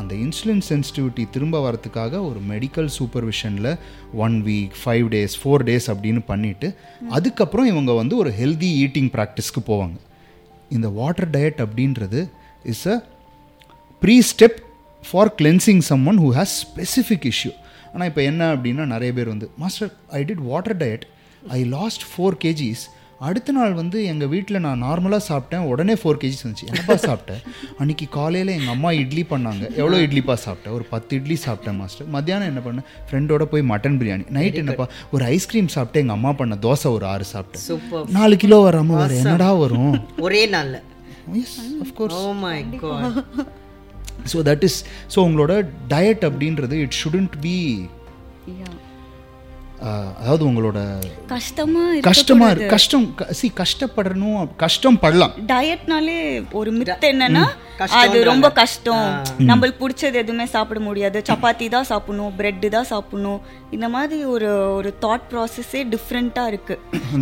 அந்த இன்சுலின் சென்சிட்டிவிட்டி திரும்ப வரதுக்காக ஒரு medical சூப்பர்விஷனில் one week five days four days அப்படின்னு பண்ணிவிட்டு அதுக்கப்புறம் இவங்க வந்து ஒரு ஹெல்தி ஈட்டிங் ப்ராக்டிஸ்க்கு போவாங்க. இந்த வாட்டர் டயட் அப்படின்றது is a pre step for cleansing someone who has specific issue ஆனால் இப்போ என்ன அப்படின்னா நிறைய பேர் வந்து master I did water diet I lost four KGs அடுத்த நாள் வந்து எங்கள் வீட்டில் நான் நார்மலாக சாப்பிட்டேன். உடனே ஃபோர் கேஜிஸ் வந்துச்சு. என்னப்பா சாப்பிட்டேன் அன்றைக்கி காலையில் எங்கள் அம்மா இட்லி பண்ணாங்க. எவ்வளோ இட்லிப்பா சாப்பிட்டேன் ஒரு பத்து இட்லி சாப்பிட்டேன் மாஸ்டர் மத்தியானம் என்ன பண்ணேன்? ஃப்ரெண்டோட போய் மட்டன் பிரியாணி நைட் என்னப்பா ஒரு ஐஸ்கிரீம் சாப்பிட்டு எங்கள் அம்மா பண்ண தோசை ஒரு ஆறு சாப்பிட்டேன். சூப்பர் நாலு கிலோ வராமல் வேறு என்னடா வரும்? ஒரே நாள்ல. Yes of course oh my God so that is so உங்களோட டயட் அப்படின்றது இட் ஷுடன்ட் பி அதாவது உங்களோட கஷ்டமா கஷ்டமா கஷ்டம் சி கஷ்டப்படணும் கஷ்டம் படலாம். டயட்னாலே ஒரு மித் என்னன்னா அது ரொம்ப கஷ்டம். நம்மளுக்கு பிடிச்சது எதுவுமே சாப்பிட முடியாது. சப்பாத்தி தான் சாப்பிடணும் பிரெட் தான் சாப்பிடணும். இந்த மாதிரி ஒரு ஒரு தாட் ப்ராசஸே டிஃப்ரெண்டா இருக்கு.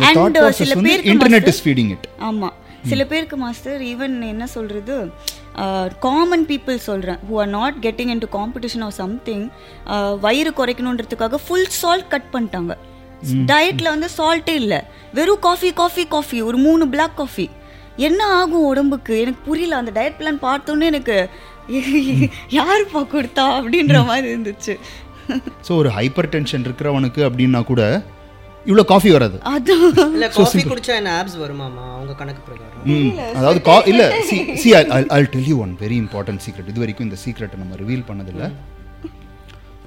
அண்ட் ப்ராசஸ் சில பேருக்கு இன்டர்நெட் இஸ் ஃபீடிங் இட் ஆமா. சில பேருக்கு மாஸ்டர் ஈவன் என்ன சொல்றது காமன் பீப்புள் சொல்றேன் who are not getting into competition or something வயிறு குறைக்கணுன்றதுக்காக ஃபுல் சால்ட் கட் பண்ணிட்டாங்க. டயட்ல வந்து சால்ட்டே இல்லை. வெறும் காஃபி காஃபி காஃபி ஒரு மூணு பிளாக் காஃபி என்ன ஆகும் உடம்புக்கு? எனக்கு புரியல அந்த டயட் பிளான் பார்த்தோன்னே எனக்கு யாருப்பா கொடுத்தா அப்படின்ற மாதிரி இருந்துச்சு. ஸோ ஒரு ஹைப்பர் டென்ஷன் இருக்கிறவனுக்கு அப்படின்னா கூட இவ்வளோ காஃபி வராது. இல்ல காஃபி குடிச்சா என்ன ஆப்ஸ் வருமாமா அவங்க கணக்கு பிரகாரம். ம், அதாவது கா இல்ல see see I tell you one very important secret இது வரைக்கும் இந்த சீக்ரெட்டை நம்ம ரிவீல் பண்ணதில்ல.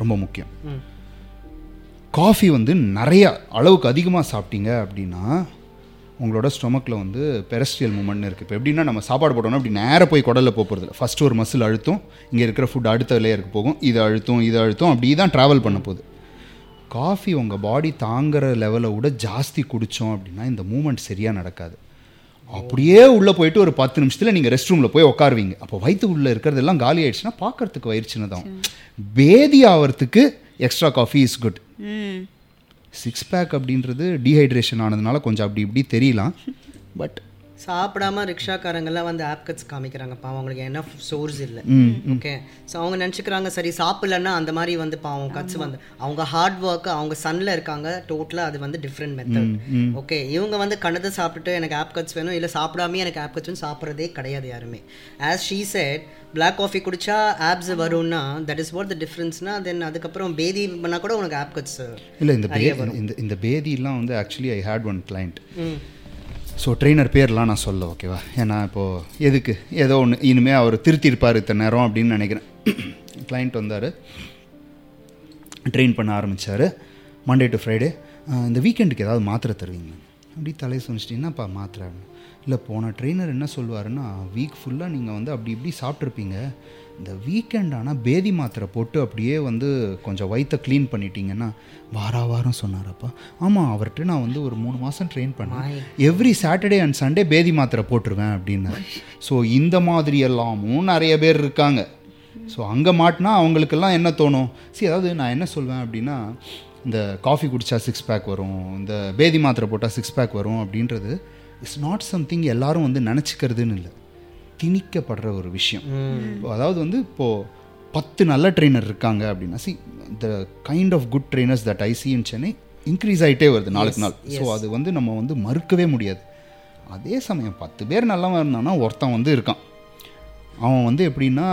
ரொம்ப முக்கியம். காஃபி வந்து நிறைய அளவுக்கு அதிகமாக சாப்பிட்டீங்க அப்படின்னா உங்களோட ஸ்டொமக்கில் வந்து பெரஸ்ட்ரியல் மூமெண்ட்னு இருக்குது இப்போ எப்படின்னா நம்ம சாப்பாடு போட்டோம்னா அப்படி நேராக போய் குடலில் போக போகிறதில்ல ஃபஸ்ட்டு ஒரு மசில் அழுத்தும் இங்கே இருக்கிற ஃபுட் அடுத்த லேயருக்கு போகும். இது அழுத்தும் இது அழுத்தும் அப்படி தான் ட்ராவல் பண்ண போகுது. காஃபி உங்கள் பாடி தாங்குற லெவலை விட ஜாஸ்தி குடித்தோம் அப்படின்னா இந்த மூமெண்ட் சரியாக நடக்காது. அப்படியே உள்ளே போயிட்டு ஒரு பத்து நிமிஷத்தில் நீங்கள் ரெஸ்ட் ரூமில் போய் உட்காருவீங்க. அப்போ வயிற்றுக்குள்ளே இருக்கிறதெல்லாம் காலி ஆயிடுச்சுன்னா பார்க்கறதுக்கு வயிறு சின்னதாகும். பேதி ஆகிறதுக்கு extra coffee is good six pack அப்படின்றது டீஹைட்ரேஷன் ஆனதுனால கொஞ்சம் அப்படி இப்படி தெரியலாம். பட் சாப்பிடாம ரிக்ஷாக்காரங்கெல்லாம் வந்து ஆப் கட்ஸ் காமிக்கிறாங்கப்பா. அவங்களுக்கு என்ன சோர்ஸ் இல்லை. ஓகே ஸோ அவங்க நினச்சிக்கிறாங்க சரி சாப்பிடலன்னா அந்த மாதிரி வந்து பாவம் கட்ஸ் வந்து அவங்க ஹார்ட் ஒர்க் அவங்க சன்ல இருக்காங்க டோட்டலாக அது வந்து டிஃப்ரெண்ட் மெத்தட் ஓகே இவங்க வந்து கணதை சாப்பிட்டுட்டு எனக்கு ஆப் கட்ஸ் வேணும் இல்லை சாப்பிடாம எனக்கு ஆப் கட்ஸ் சாப்பிட்றதே கிடையாது யாருமே. As she said black coffee குடிச்சா ஆப்ஸ் வரும்னா தட் இஸ் வாட் த டிஃப்ரென்ஸ்னா தென் அதுக்கப்புறம் பேதி பண்ணால் கூட உனக்கு ஆப் கட்ஸ் இல்லை இந்த இந்த இந்த பேதிலாம் வந்து actually I had one client so trainer பேர்லாம் நான் சொல்ல ஓகேவா ஏன்னா இப்போது எதுக்கு? ஏதோ ஒன்று இனிமேல் அவர் திருத்திருப்பார் இத்தனை நேரம் அப்படின்னு நினைக்கிறேன். கிளைண்ட் வந்தார். ட்ரெயின் பண்ண ஆரம்பித்தார் மண்டே டு ஃப்ரைடே இந்த வீக்கெண்டுக்கு ஏதாவது மாத்திரை தருவீங்க அப்படி தலையை சொன்னிச்சிட்டிங்கன்னாப்பா மாத்திரை? இல்லை போன ட்ரெயினர் என்ன சொல்லுவாருன்னா வீக் ஃபுல்லாக நீங்கள் வந்து அப்படி இப்படி சாப்பிட்ருப்பீங்க இந்த வீக்கெண்ட் ஆனால் பேதி மாத்திரை போட்டு அப்படியே வந்து கொஞ்சம் வயிற்ற க்ளீன் பண்ணிட்டீங்கன்னா வாரா வாரம் சொன்னாரப்பா ஆமாம் அவர்கிட்ட நான் வந்து ஒரு மூணு மாதம் ட்ரெயின் பண்ணேன். எவ்ரி சாட்டர்டே அண்ட் சண்டே பேதி மாத்திரை போட்டுருவேன் அப்படின்னாரு ஸோ இந்த மாதிரி எல்லாமும் நிறைய பேர் இருக்காங்க. ஸோ அங்கே மாட்டினா அவங்களுக்கெல்லாம் என்ன தோணும்? சரி அதாவது நான் என்ன சொல்வேன் அப்படின்னா இந்த காஃபி குடித்தா சிக்ஸ் பேக் வரும் இந்த பேதி மாத்திரை போட்டால் சிக்ஸ் பேக் வரும் அப்படின்றது இட்ஸ் நாட் சம்திங் எல்லாரும் வந்து நினச்சிக்கிறதுன்னு இல்லை. திணிக்கப்படுற ஒரு விஷயம். அதாவது வந்து இப்போது பத்து நல்ல ட்ரெயினர் இருக்காங்க அப்படின்னா see the kind of good trainers that I see in Chennai increase ஆகிட்டே வருது நாளுக்கு நாள். ஸோ அது வந்து நம்ம வந்து மறுக்கவே முடியாது. அதே சமயம் பத்து பேர் நல்லவன் இருந்தானா ஒருத்தன் வந்து இருக்கான். அவன் வந்து எப்படின்னா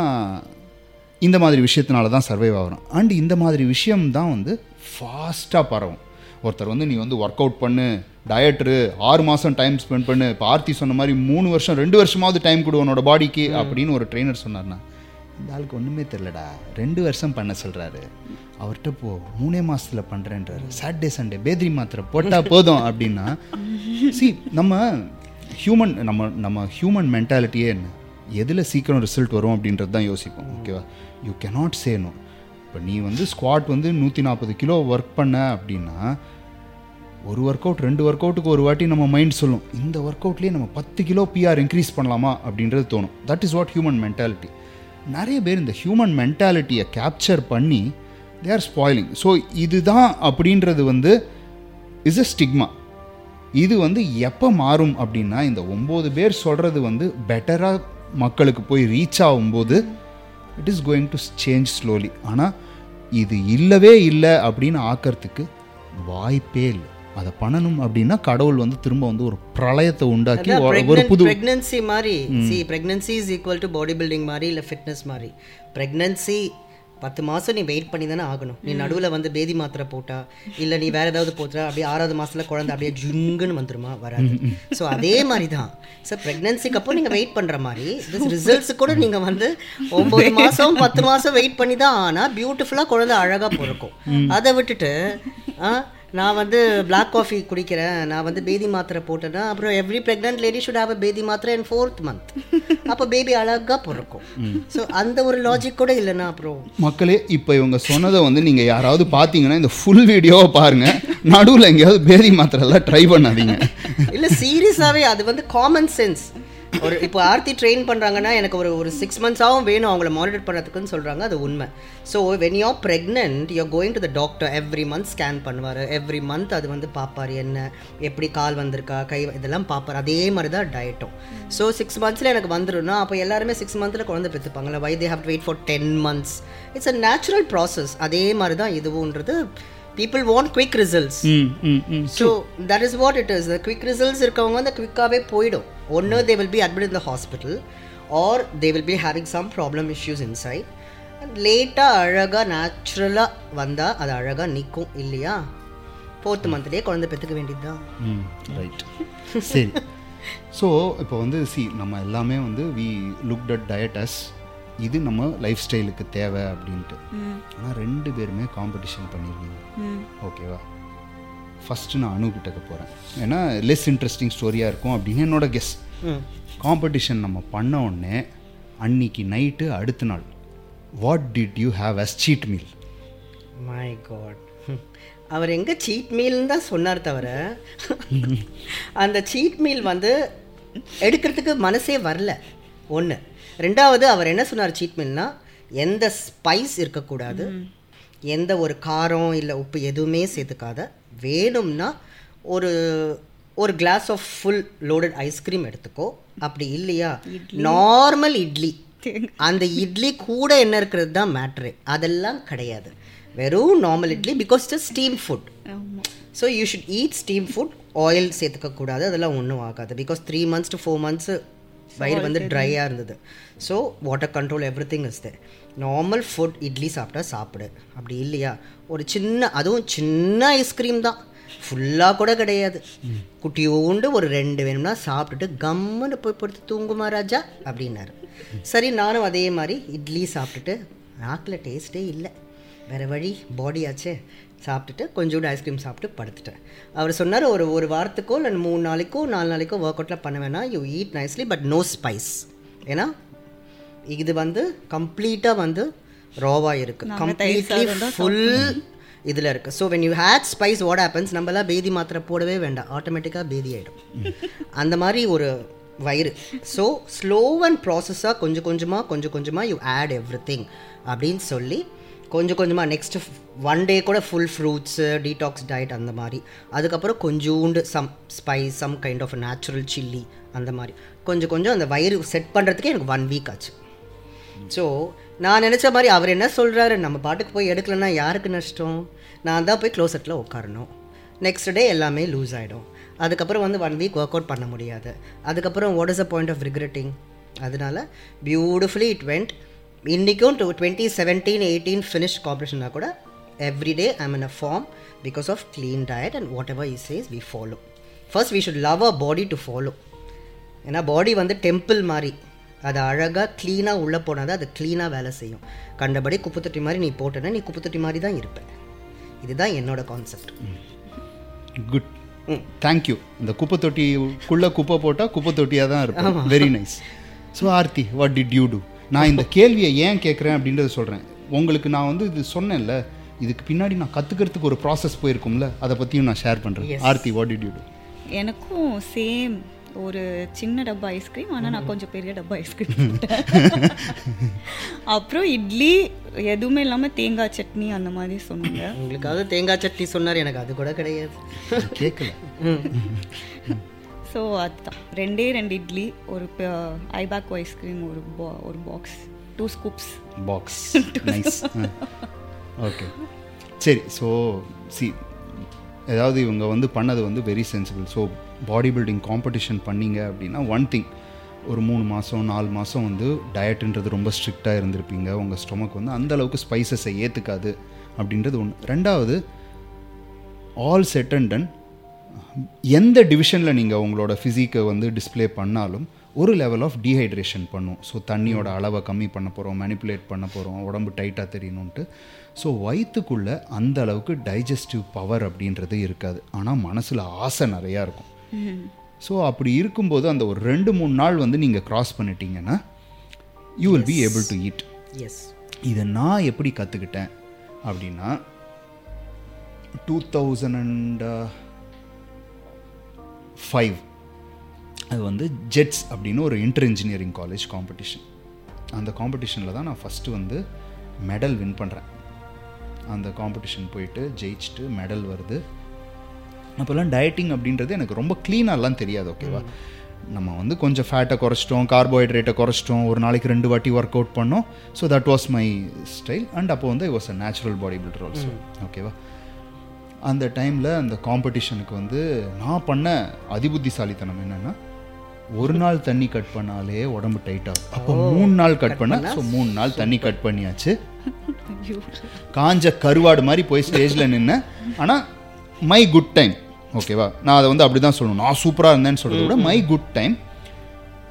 இந்த மாதிரி விஷயத்தினால தான் சர்வைவ் ஆகிறான். அண்ட் இந்த மாதிரி விஷயம் தான் வந்து ஃபாஸ்ட்டாக பரவும். ஒருத்தர் வந்து நீ வந்து ஒர்க் அவுட் பண்ணு டயட்ரு ஆறு மாதம் டைம் ஸ்பெண்ட் பண்ணு. இப்போ ஆர்த்தி சொன்ன மாதிரி மூணு வருஷம் ரெண்டு வருஷமாவது டைம் கொடு உன்னோட பாடிக்கு அப்படின்னு ஒரு ட்ரெயினர் சொன்னார்னா இந்த ஆளுக்கு ஒன்றுமே தெரிலடா ரெண்டு வருஷம் பண்ண சொல்கிறாரு அவர்கிட்ட போ மூணே மாதத்தில் பண்ணுறேன்றாரு சாட்டர்டே சண்டே பேத்ரி மாத்திரை போட்டால் போதும் அப்படின்னா சி நம்ம ஹியூமன் நம்ம நம்ம ஹியூமன் மென்டாலிட்டியே என்ன? எதில் சீக்கிரம் ரிசல்ட் வரும் அப்படின்றது தான் யோசிப்போம் ஓகேவா யூ கெனாட் சே நோ இப்போ நீ வந்து ஸ்குவாட் வந்து நூற்றி நாற்பது கிலோ ஒர்க் பண்ண அப்படின்னா ஒரு ஒர்க் அவுட் ரெண்டு ஒர்க் அவுட்டுக்கு ஒரு வாட்டி நம்ம மைண்ட் சொல்லும் இந்த ஒர்க் அவுட்லேயே நம்ம பத்து கிலோ பிஆர் இன்க்ரீஸ் பண்ணலாமா அப்படின்றது தோணும். That is what human mentality நிறைய பேர் இந்த ஹியூமன் மென்டாலிட்டியை கேப்சர் பண்ணி தே ஆர் ஸ்பாயிலிங் ஸோ இதுதான் அப்படின்றது வந்து இஸ் அ ஸ்டிக்மா இது வந்து எப்போ மாறும் அப்படின்னா இந்த ஒம்பது பேர் சொல்கிறது வந்து பெட்டராக மக்களுக்கு போய் ரீச் ஆகும்போது it is going to change slowly ஆனால் இது இல்லவே இல்லை அப்படின்னு ஆக்கிறதுக்கு வாய்ப்பே இல்லை. அதை பண்ணணும் அப்படின்னா கடவுள் வந்து திரும்ப வந்து ஒரு பிரளயத்தை உண்டாக்கி ஒரு- புது பிரெக்னன்சி மாதிரி. See pregnancy is equal to bodybuilding மாதிரி இல்லை ஃபிட்னஸ் மாதிரி. பிரெக்னன்சி பத்து மாதம் நீ வெயிட் பண்ணி தானே ஆகணும். நீ நடுவில் வந்து பேதி மாத்திரை போட்டா இல்லை நீ வேற ஏதாவது போட்டா அப்படியே ஆறாவது மாசத்துல குழந்தை அப்படியே ஜுங்குன்னு வந்துருமா? வராது. ஸோ அதே மாதிரி தான் ஸோ ப்ரெக்னன்சிக்கு அப்போ நீங்கள் வெயிட் பண்ணுற மாதிரி ரிசல்ட்ஸ் கூட நீங்கள் வந்து ஒம்பது மாதம் பத்து மாதம் வெயிட் பண்ணி தான் ஆனால் பியூட்டிஃபுல்லாக குழந்தை அழகாக பிறக்கும். அதை விட்டுட்டு நான் வந்து பிளாக் காஃபி குடிக்கிறேன். நான் வந்து பேதி மாத்திரை போட்டேன்னா அப்புறம் every pregnant lady should have பேதி மாத்திரை அண்ட் ஃபோர்த் மந்த் அப்போ பேபி அழகாக பிறக்கும். ஸோ அந்த ஒரு லாஜிக் கூட இல்லைன்னா அப்புறம் மக்களே இப்போ இவங்க சொன்னதை வந்து நீங்கள் யாராவது பார்த்தீங்கன்னா இந்த ஃபுல் வீடியோவை பாருங்கள் நடுவில் எங்கேயாவது பேதி மாத்திரெல்லாம் ட்ரை பண்ணாதீங்க. இல்லை சீரியஸாகவே அது வந்து காமன் சென்ஸ் ஒரு இப்போ ஆர்த்தி ட்ரெயின் பண்ணுறாங்கன்னா எனக்கு ஒரு ஒரு சிக்ஸ் மந்த்ஸாகவும் வேணும் அவங்கள மானிட்டர் பண்ணுறதுக்குன்னு சொல்கிறாங்க அது உண்மை. So when you're pregnant you're going to the doctor every month scan பண்ணுவார். எவ்ரி மந்த் அது வந்து பார்ப்பார் என்ன எப்படி கால் வந்திருக்கா கை இதெல்லாம் பார்ப்பார் அதே மாதிரி தான் டயட்டும் ஸோ சிக்ஸ் மந்த்ஸில் எனக்கு வந்துடும்னா அப்போ எல்லாருமே சிக்ஸ் மந்த்தில் குழந்தை பெற்றுப்பாங்களே why they have to wait for ten months it's a natural process அதே மாதிரி தான் இதுவுன்றது people want quick results so that is what it is quick results இருக்கவங்க வந்து குவிக்காகவே போயிடும். ஒன்று they will be admit in the hospital or they will be having some problem issues inside லேட்டாக அழகாக நேச்சுரலாக வந்தால் அது அழகாக நிற்கும் இல்லையா? ஃபோர்த் மந்த்லேயே குழந்தை பெற்றுக்க வேண்டியது தான் ரைட் சரி. ஸோ இப்போ வந்து சி நம்ம எல்லாமே வந்து வி லுக்ட் அட் டயட்டஸ் இது நம்ம லைஃப் ஸ்டைலுக்கு தேவை அப்படின்ட்டு. ஆனால் ரெண்டு பேருமே காம்படிஷன் பண்ணியிருக்கீங்க ஓகேவா? ஃபஸ்ட்டு நான் அணு கிட்டக்க போகிறேன் ஏன்னா லெஸ் இன்ட்ரெஸ்டிங் ஸ்டோரியாக இருக்கும் அப்படின்னு என்னோட கெஸ் ம். காம்படிஷன் நம்ம பண்ண உடனே அன்னைக்கு நைட்டு அடுத்த நாள். What did you have as cheat meal my god அவர் எங்கே சீட் மீல்னு தான் சொன்னார் தவிர அந்த சீட் மீல் வந்து எடுக்கிறதுக்கு மனசே வரல. ஒன்று ரெண்டாவது அவர் என்ன சொன்னார் சீட் மீல்னா எந்த ஸ்பைஸ் இருக்கக்கூடாது எந்த ஒரு காரம் இல்லை உப்பு எதுவுமே சேர்த்துக்காத வேணும்னா ஒரு ஒரு glass of full loaded ice cream எடுத்துக்கோ. அப்படி இல்லையா? நார்மல் இட்லி. அந்த இட்லி கூட என்ன இருக்கிறது தான் மேட்ரு அதெல்லாம் கிடையாது. வெறும் normal idli because it's steam food so you should eat steam food oil சேர்த்துக்க கூடாது அதெல்லாம் ஒன்றும் ஆகாது. Because three months to four months வயிறு வந்து ட்ரையாக இருந்தது. So water control everything is there normal food idli சாப்பிட்டா சாப்பிடு. அப்படி இல்லையா? ஒரு சின்ன அதுவும் சின்ன ஐஸ்கிரீம் தான். ஃபுல்லாக கூட கிடையாது. குட்டியோண்டு ஒரு ரெண்டு வேணும்னா சாப்பிட்டுட்டு கம்முன்னு போய் படுத்து தூங்குமா ராஜா? அப்படின்னாரு. சரி நானும் அதே மாதிரி இட்லி சாப்பிட்டுட்டு நாக்கில் டேஸ்ட்டே இல்லை. வேறு வழி பாடி ஆச்சே. சாப்பிட்டுட்டு கொஞ்சோண்டு ஐஸ்கிரீம் சாப்பிட்டு படுத்துட்டேன். அவர் சொன்னார் ஒரு ஒரு வாரத்துக்கோ இல்லை மூணு நாளைக்கோ நாலு நாளைக்கோ ஒர்க் அவுட்லாம் பண்ண வேணாம். You eat nicely but no spice ஏன்னா இது வந்து கம்ப்ளீட்டாக வந்து ராவாக இருக்குது கம்ப்ளீட்லி ஃபுல் இதில் இருக்குது so when you had spice what happens நம்மளாம் பேதி மாத்திரை போடவே வேண்டாம். ஆட்டோமேட்டிக்காக பேதி ஆகிடும் அந்த மாதிரி ஒரு வயிறு. ஸோ ஸ்லோ அண்ட் ப்ராசஸாக கொஞ்சம் கொஞ்சமாக கொஞ்சம் கொஞ்சமாக யூ ஆட் எவ்ரி திங் அப்படின்னு சொல்லி கொஞ்சம் கொஞ்சமாக நெக்ஸ்ட் ஒன் டே கூட ஃபுல் ஃப்ரூட்ஸு டீடாக்ஸ் டயட் அந்த மாதிரி. அதுக்கப்புறம் கொஞ்சோண்டு some spice some kind of natural chilli அந்த மாதிரி. கொஞ்சம் கொஞ்சம் அந்த வயிறு செட் பண்ணுறதுக்கே எனக்கு ஒன் வீக் ஆச்சு. ஸோ நான் நினச்ச மாதிரி அவர் என்ன சொல்கிறாரு நம்ம பாட்டுக்கு போய் எடுக்கலன்னா யாருக்கு நஷ்டம்? நான் தான் போய் க்ளோசட்டில் உட்காரணும். நெக்ஸ்ட் டே எல்லாமே லூஸ் ஆகிடும் அதுக்கப்புறம் வந்து ஒன் வீக் ஒர்க் அவுட் பண்ண முடியாது. அதுக்கப்புறம் what is a point of regretting அதனால பியூட்டிஃபுல்லி இட் வெண்ட் இன்றைக்கும் two twenty seventeen eighteen finish காம்படிஷனாக கூட every day I'm in a form because of clean diet and whatever is says we follow first we should love a body to follow ஏன்னா body வந்து temple மாதிரி. அது அழகாக க்ளீனாக உள்ளே போனால் தான் அது க்ளீனாக வேலை செய்யும். கண்டபடி குப்பைத்தொட்டி மாதிரி நீ போட்டேன்னா நீ குப்பைத்தொட்டி மாதிரி தான் இருப்ப. இதுதான் என்னோட கான்செப்ட் குட் தேங்க்யூ இந்த குப்பை தொட்டிக்குள்ளே குப்பை போட்டால் குப்பை தொட்டியாக தான் இருக்கும். Very nice so Aarthi what did you do நான் இந்த கேள்வியை ஏன் கேட்குறேன் அப்படின்றத சொல்கிறேன் உங்களுக்கு நான் வந்து இது சொன்னேன்ல இதுக்கு பின்னாடி நான் கற்றுக்கிறதுக்கு ஒரு ப்ராசஸ் போயிருக்கும்ல அதை பற்றியும் நான் ஷேர் பண்ணுறேன் Aarthi what did you do எனக்கும் சேம் ஒரு சின்ன டப்பா ஐஸ்கிரீம் ஆனால் நான் கொஞ்சம் பெரிய டப்பா ஐஸ்கிரீம் அப்புறம் இட்லி எதுவுமே இல்லாமல் தேங்காய் சட்னி அந்த மாதிரி சொன்னாங்க. உங்களுக்காவது தேங்காய் சட்னி சொன்னார் எனக்கு அது கூட கிடையாது. கேட்கல. ஸோ அதுதான். ரெண்டே ரெண்டு இட்லி ஒரு ஐபேக் ஐஸ்கிரீம் ஒரு பா ஒரு box two scoops box okay சரி ஸோ சி ஏதாவது இவங்க வந்து பண்ணது வந்து very sensible so body building competition பண்ணீங்க அப்படின்னா ஒன் திங் ஒரு மூணு மாதம் நாலு மாதம் வந்து டயட்டுன்றது ரொம்ப ஸ்ட்ரிக்டாக இருந்திருப்பீங்க. உங்கள் ஸ்டொமக் வந்து அந்த அளவுக்கு ஸ்பைசஸை ஏற்றுக்காது அப்படின்றது ஒன்று ரெண்டாவது ஆல் செட் அண்ட் டன் எந்த டிவிஷனில் நீங்கள் உங்களோட ஃபிசிக்கை வந்து டிஸ்ப்ளே பண்ணாலும் ஒரு லெவல் ஆஃப் டீஹைட்ரேஷன் பண்ணும். ஸோ தண்ணியோட அளவை கம்மி பண்ண போகிறோம் மேனிப்புலேட் பண்ண போகிறோம் உடம்பு டைட்டாக தெரியணுன்ட்டு ஸோ வயிற்றுக்குள்ளே அந்த அளவுக்கு டைஜஸ்டிவ் பவர் அப்படின்றது இருக்காது. ஆனால் மனசில் ஆசை நிறையா இருக்கும். ஸோ அப்படி இருக்கும்போது அந்த ஒரு ரெண்டு மூணு நாள் வந்து நீங்கள் கிராஸ் பண்ணிட்டீங்கன்னா you will be able to eat S இதை நான் எப்படி கற்றுக்கிட்டேன் அப்படின்னா டூ தௌசண்ட் அண்ட் ஃபைவ் அது வந்து ஜெட்ஸ் அப்படின்னு ஒரு இன்டர் இன்ஜினியரிங் காலேஜ் காம்படிஷன் அந்த காம்படிஷனில் தான் நான் ஃபஸ்ட்டு வந்து மெடல் வின் பண்ணுறேன் அந்த காம்படிஷன் போயிட்டு ஜெயிச்சுட்டு மெடல் வருது. அப்போல்லாம் டயட்டிங் அப்படின்றது எனக்கு ரொம்ப க்ளீனாலாம் தெரியாது ஓகேவா நம்ம வந்து கொஞ்சம் ஃபேட்டை குறைச்சிட்டோம் கார்போஹைட்ரேட்டை குறைச்சிட்டோம் ஒரு நாளைக்கு ரெண்டு வாட்டி ஒர்க் அவுட் பண்ணோம். So that was my style and அப்போ வந்து I was a natural body builder also ஓகேவா அந்த டைமில் அந்த காம்படிஷனுக்கு வந்து நான் பண்ண அதிபுத்திசாலித்தனம் என்னென்னா ஒரு நாள் தண்ணி கட் பண்ணாலே உடம்பு டைட் ஆகும். அப்போ மூணு நாள் கட் பண்ண ஸோ மூணு நாள் தண்ணி கட் பண்ணியாச்சு. காஞ்ச கருவாடு மாதிரி போய் ஸ்டேஜில் நின்னேன். ஆனால் மை குட் டைம் ஓகேவா நான் அதை வந்து அப்படி தான் சொல்லணும். நான் சூப்பராக இருந்தேன்னு சொல்கிறத விட மை குட் டைம்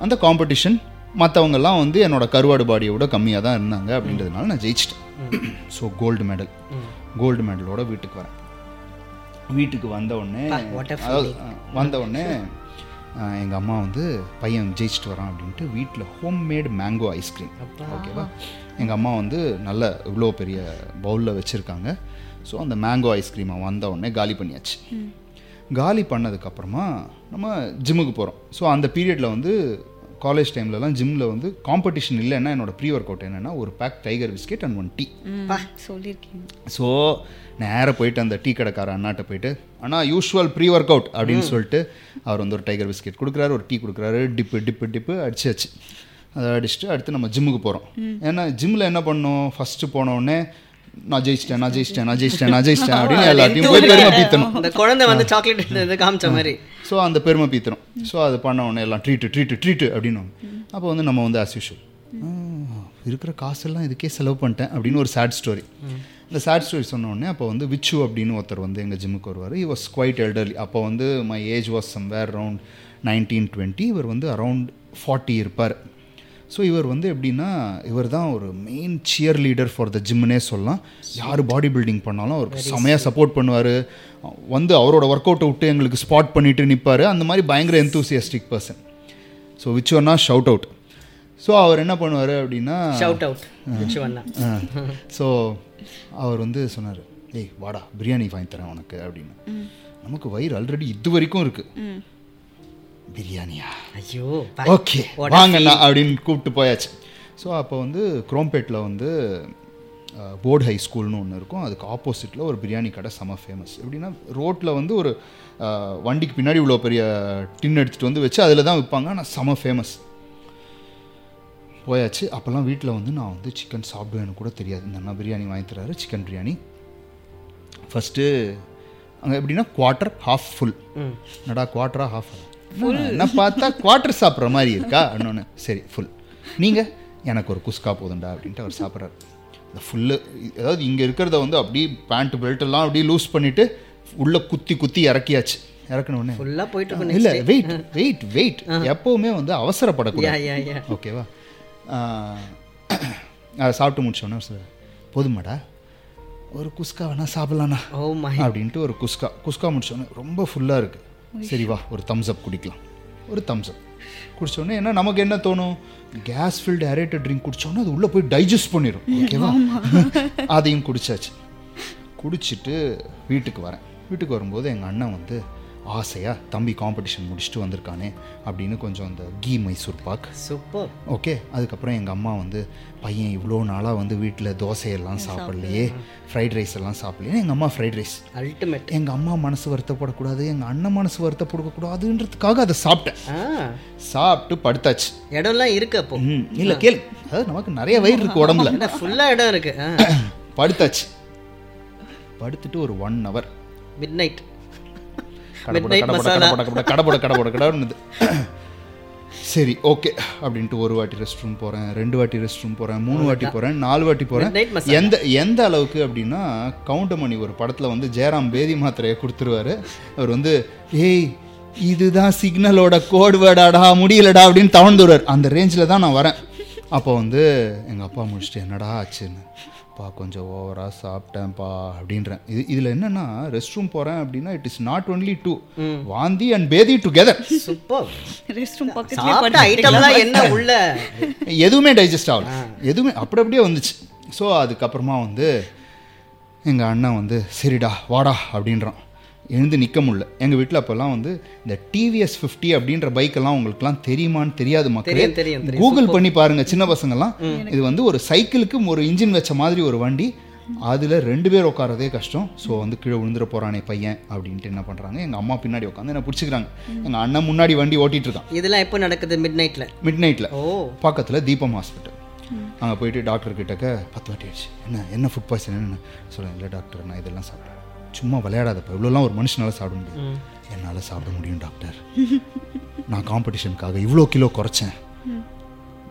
அந்த காம்படிஷன் மற்றவங்கெல்லாம் வந்து என்னோட கருவாடு பாடியை விட கம்மியாக தான் இருந்தாங்க அப்படின்றதுனால நான் ஜெயிச்சிட்டேன். ஸோ கோல்டு மெடல் கோல்டு மெடலோட வீட்டுக்கு வரேன். வீட்டுக்கு வந்த உடனே வந்த உடனே எங்கள் அம்மா வந்து பையன் ஜெயிச்சிட்டு வரான் அப்படின்ட்டு வீட்டில் ஹோம் மேட் மேங்கோ ஐஸ்கிரீம் ஓகேவா எங்கள் அம்மா வந்து நல்ல இவ்வளோ பெரிய பவுலில் வச்சுருக்காங்க. ஸோ அந்த மேங்கோ ஐஸ்கிரீமை வந்த உடனே காலி பண்ணியாச்சு. காலி பண்ணதுக்கப்புறமா நம்ம ஜிம்முக்கு போகிறோம் ஸோ அந்த பீரியடில் வந்து காலேஜ் டைம்லலாம் ஜிம்மில் வந்து காம்படிஷன் இல்லைன்னா என்னோட ப்ரீ ஒர்க் அவுட் என்னென்னா ஒரு pack Tiger biscuit and one tea சொல்லியிருக்கீங்க. ஸோ நேராக போயிட்டு அந்த டீ கடைக்கார அண்ணாட்ட போயிட்டு அண்ணா யூஷுவல் ப்ரீ ஒர்க் அவுட் அப்படின்னு சொல்லிட்டு அவர் வந்து ஒரு டைகர் பிஸ்கெட் கொடுக்குறாரு ஒரு டீ கொடுக்குறாரு டிப்பு டிப்பு டிப்பு அடிச்சாச்சு அதை அடிச்சுட்டு அடுத்து நம்ம ஜிம்முக்கு போகிறோம் ஏன்னா ஜிம்மில் என்ன பண்ணோம்? ஃபஸ்ட்டு போன உடனே நான் ஜெயிச்சிட்டேன் நான் ஜெயிச்சிட்டேன் நான் ஜெயிச்சிட்டேன் நான் ஜெயிச்சிட்டேன் அப்படின்னு எல்லாத்தையும் போய் பெருமை பீத்தணும். இந்த குழந்தை வந்து சாக்லேட் இது காமிச்ச மாதிரி. ஸோ அந்த பெருமை பீத்தணும். ஸோ அது பண்ண உடனே எல்லாம் ட்ரீட்டு ட்ரீட்டு ட்ரீட்டு அப்படின்னு அப்போ வந்து நம்ம வந்து ஆஸ் யூஷுவல் இருக்கிற காசெல்லாம் இதுக்கே செலவு பண்ணிட்டேன் அப்படின்னு ஒரு சேட் ஸ்டோரி இந்த சேட் ஸ்டோரி சொன்ன உடனே அப்போ வந்து விச்சு அப்படின்னு ஒருத்தர் வந்து எங்கள் ஜிம்முக்கு வருவார். He வாஸ் குவைட் எல்டர்லி அப்போ வந்து my age was somewhere around nineteen twenty இவர் வந்து அரவுண்ட் ஃபார்ட்டி இருப்பார். ஸோ இவர் வந்து எப்படின்னா இவர் தான் ஒரு main cheerleader for the ஜிம்னே சொல்லலாம். யார் பாடி பில்டிங் பண்ணாலும் அவருக்கு செமையாக சப்போர்ட் பண்ணுவார். வந்து அவரோட ஒர்க் அவுட்டை விட்டு எங்களுக்கு ஸ்பாட் பண்ணிட்டு நிற்பார் அந்த மாதிரி பயங்கர எந்தூசியஸ்டிக் பர்சன் ஸோ விச் ஒன்னா ஷவுட் அவுட் ஸோ அவர் என்ன பண்ணுவார் அப்படின்னா ஷவுட் அவுட் ஸோ அவர் வந்து சொன்னார் ஏய் வாடா பிரியாணி வாங்கி தரேன் உனக்கு அப்படின்னு. நமக்கு வயிறு ஆல்ரெடி இது வரைக்கும் இருக்குது பிரியாணியா? ஐயோ ஓகே வாங்கண்ணா அப்படின்னு கூப்பிட்டு போயாச்சு. ஸோ அப்போ வந்து குரோம்பேட்டில் வந்து போர்டு ஹை ஸ்கூல்னு ஒன்று இருக்கும். அதுக்கு ஆப்போசிட்டில் ஒரு பிரியாணி கடை செம ஃபேமஸ் எப்படின்னா ரோட்டில் வந்து ஒரு வண்டிக்கு பின்னாடி இவ்வளோ பெரிய டின் எடுத்துகிட்டு வந்து வச்சு அதில் தான் விற்பாங்க ஆனால் செம ஃபேமஸ் போயாச்சு. அப்போல்லாம் வீட்டில் வந்து நான் வந்து சிக்கன் சாப்பிடுவேன்னு கூட தெரியாது. இந்த அண்ணா பிரியாணி வாங்கி தராரு சிக்கன் பிரியாணி. ஃபஸ்ட்டு அங்கே எப்படின்னா குவார்ட்டர் ஹாஃப் ஃபுல் என்னடா குவார்ட்டரா ஹாஃப் என்ன பார்த்தா குவார்ட்டர் சாப்பிட்ற மாதிரி இருக்கா? இன்னொன்று சரி ஃபுல் நீங்கள் எனக்கு ஒரு குஸ்கா போதும்டா அப்படின்ட்டு அவர் சாப்பிட்றாரு. இந்த ஃபுல்லு அதாவது இங்கே இருக்கிறத வந்து அப்படியே பேண்ட் பெல்ட் எல்லாம் அப்படியே லூஸ் பண்ணிவிட்டு உள்ளே குத்தி குத்தி இறக்கியாச்சு. இறக்குன உடனே ஃபுல்லா போயிட்டு இல்லை வெயிட் வெயிட் வெயிட் எப்போவுமே வந்து அவசரப்படக்கூடாது. ஓகேவா அதை சாப்பிட்டு முடிச்சோன்னே சார் போதுமாடா ஒரு குஸ்கா வேணா சாப்பிட்லாண்ணா மை அப்படின்ட்டு ஒரு குஸ்கா குஸ்கா முடிச்சோடனே ரொம்ப ஃபுல்லாக இருக்குது சரி வா ஒரு தம்ஸ் அப் குடிக்கலாம். ஒரு தம்ஸ் அப் குடிச்சோடனே என்ன நமக்கு என்ன தோணும்? கேஸ் ஃபில்டு ஏரேட்டட் ட்ரிங்க் குடிச்சோன்னே அது உள்ளே போய் டைஜஸ்ட் பண்ணிடும் ஓகேவா அதையும் குடிச்சாச்சு. குடிச்சிட்டு வீட்டுக்கு வரேன். வீட்டுக்கு வரும்போது எங்கள் அண்ணன் வந்து ஆசையாக தம்பி காம்படிஷன் முடிச்சுட்டு வந்திருக்கானே அப்படின்னு கொஞ்சம் அந்த கீ மைசூர் பாக் சூப்பர். ஓகே அதுக்கப்புறம் எங்கள் அம்மா வந்து பையன் இவ்வளோ நாளாக வந்து வீட்டில் தோசையெல்லாம் சாப்பிட்லையே ஃப்ரைட் ரைஸ் எல்லாம் சாப்பிடலையே எங்கள் அம்மா ஃப்ரைட் ரைஸ் அல்டிமேட் எங்கள் அம்மா மனசு வருத்தப்படக்கூடாது எங்கள் அண்ணன் மனசு வருத்தப்படக்கூடாதுன்றதுக்காக அதை சாப்பிட்டேன். சாப்பிட்டு படுத்தாச்சு. இடம்லாம் இருக்கு அப்போ. ம் இல்லை கேளு. அதாவது நமக்கு நிறைய வயிறு இருக்கு உடம்புல. என்ன ஃபுல்லா இடம் இருக்கு. படுத்தாச்சு. படுத்துட்டு ஒரு ஒன் ஹவர் மிட் நைட் கடப்பட கடப்பட கடப்பட சரி ஓகே அப்படின்ட்டு ஒரு வாட்டி ரெஸ்ட் ரூம் போகிறேன் ரெண்டு வாட்டி ரெஸ்ட் ரூம் போகிறேன் மூணு வாட்டி போகிறேன் நாலு வாட்டி போகிறேன். எந்த எந்த அளவுக்கு அப்படின்னா கவுண்டமணி ஒரு படத்தில் வந்து ஜெயராம் பேதி மாத்திரையை கொடுத்துருவாரு. அவர் வந்து ஏய் இதுதான் சிக்னலோட கோடு வேர்டாடா முடியலடா அப்படின்னு தவழ்ந்துருவார். அந்த ரேஞ்சில் தான் நான் வரேன். அப்போ வந்து எங்கள் அப்பா முடிச்சுட்டு என்னடா ஆச்சுன்னு. பா கொஞ்சம் ஓவராக சாப்பிட்டேன்ப்பா அப்படின்றேன். இது இதில் என்னென்னா ரெஸ்ட் ரூம் போகிறேன் அப்படின்னா it is not only two வாந்தி அண்ட் பேதி டுகெதர் சூப்பர். ரெஸ்ட் ரூம் ஐட்டம்லாம் என்ன உள்ள? எதுவுமே டைஜஸ்ட் ஆகல. எதுவுமே அப்படி அப்படியே வந்துச்சு. ஸோ அதுக்கப்புறமா வந்து எங்கள் அண்ணன் வந்து சரிடா வாடா அப்படின்றான். எழுந்து நிற்க முடியல. எங்கள் வீட்டில் அப்போல்லாம் வந்து இந்த டிவிஎஸ் ஃபிஃப்டி அப்படின்ற பைக்கெல்லாம் உங்களுக்குலாம் தெரியுமான்னு தெரியாது மக்களே. கூகுள் பண்ணி பாருங்க சின்ன பசங்கெல்லாம் இது வந்து ஒரு சைக்கிளுக்கு ஒரு இன்ஜின் வச்ச மாதிரி ஒரு வண்டி. அதில் ரெண்டு பேர் உட்காரதே கஷ்டம். ஸோ வந்து கீழே விழுந்துட போகிறானே பையன் அப்படின்ட்டு என்ன பண்ணுறாங்க எங்கள் அம்மா பின்னாடி உட்காந்து என்ன பிடிச்சிக்கிறாங்க. எங்கள் அண்ணன் முன்னாடி வண்டி ஓட்டிகிட்டு இருக்கான் இதெல்லாம் எப்போ நடக்குது? மிட் நைட்டில் மிட் நைட்டில் ஓ. பக்கத்தில் தீபம் ஹாஸ்பிட்டல் அங்கே போயிட்டு டாக்டர் கிட்டக்க பத்து வாட்டி ஆயிடுச்சு. என்ன என்ன ஃபுட் பாய்சன் என்ன? சொல்கிறேன் இல்லை டாக்டர் நான் இதெல்லாம் சாப்பிட்றேன் சும்மா விளையாடாதப்ப. இவ்வளோலாம் ஒரு மனுஷனால சாப்பிட முடியும் என்னால் சாப்பிட முடியும் டாக்டர். நான் காம்படிஷனுக்காக இவ்வளோ கிலோ குறைச்சேன்.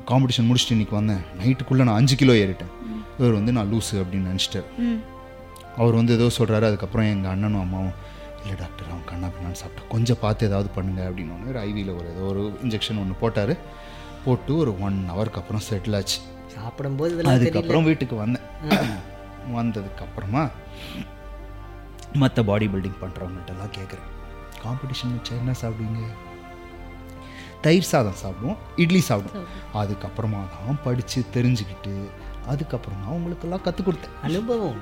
காம்படிஷன் முடிச்சுட்டு இன்னைக்கு வந்தேன். நைட்டுக்குள்ளே நான் அஞ்சு கிலோ ஏறிட்டேன். இவர் வந்து நான் லூஸு அப்படின்னு நினச்சிட்டார். அவர் வந்து ஏதோ சொல்கிறாரு அதுக்கப்புறம் எங்கள் அண்ணனும் அம்மாவும் இல்லை டாக்டர் அவன் கண்ணா பின்னான்னு சாப்பிட்டா. கொஞ்சம் பார்த்து ஏதாவது பண்ணுங்க அப்படின்னு ஒரு ஐவியில் ஒரு ஏதோ ஒரு இன்ஜெக்ஷன் ஒன்று போட்டார். போட்டு ஒரு ஒன் ஹவருக்கு அப்புறம் செட்டில் ஆச்சு. சாப்பிடும்போது அதுக்கப்புறம் வீட்டுக்கு வந்தேன். வந்ததுக்கப்புறமா மற்ற பாடி பில்டிங் பண்ணுறவங்கள்ட்டெல்லாம் கேட்குறேன் காம்படிஷன் வச்சா என்ன சாப்பிடுவீங்க? தயிர் சாதம் சாப்பிடுவோம் இட்லி சாப்பிடுவோம். அதுக்கப்புறமா தான் படித்து தெரிஞ்சுக்கிட்டு அதுக்கப்புறம் தான் உங்களுக்கெல்லாம் கற்றுக் கொடுத்தேன். அனுபவம்.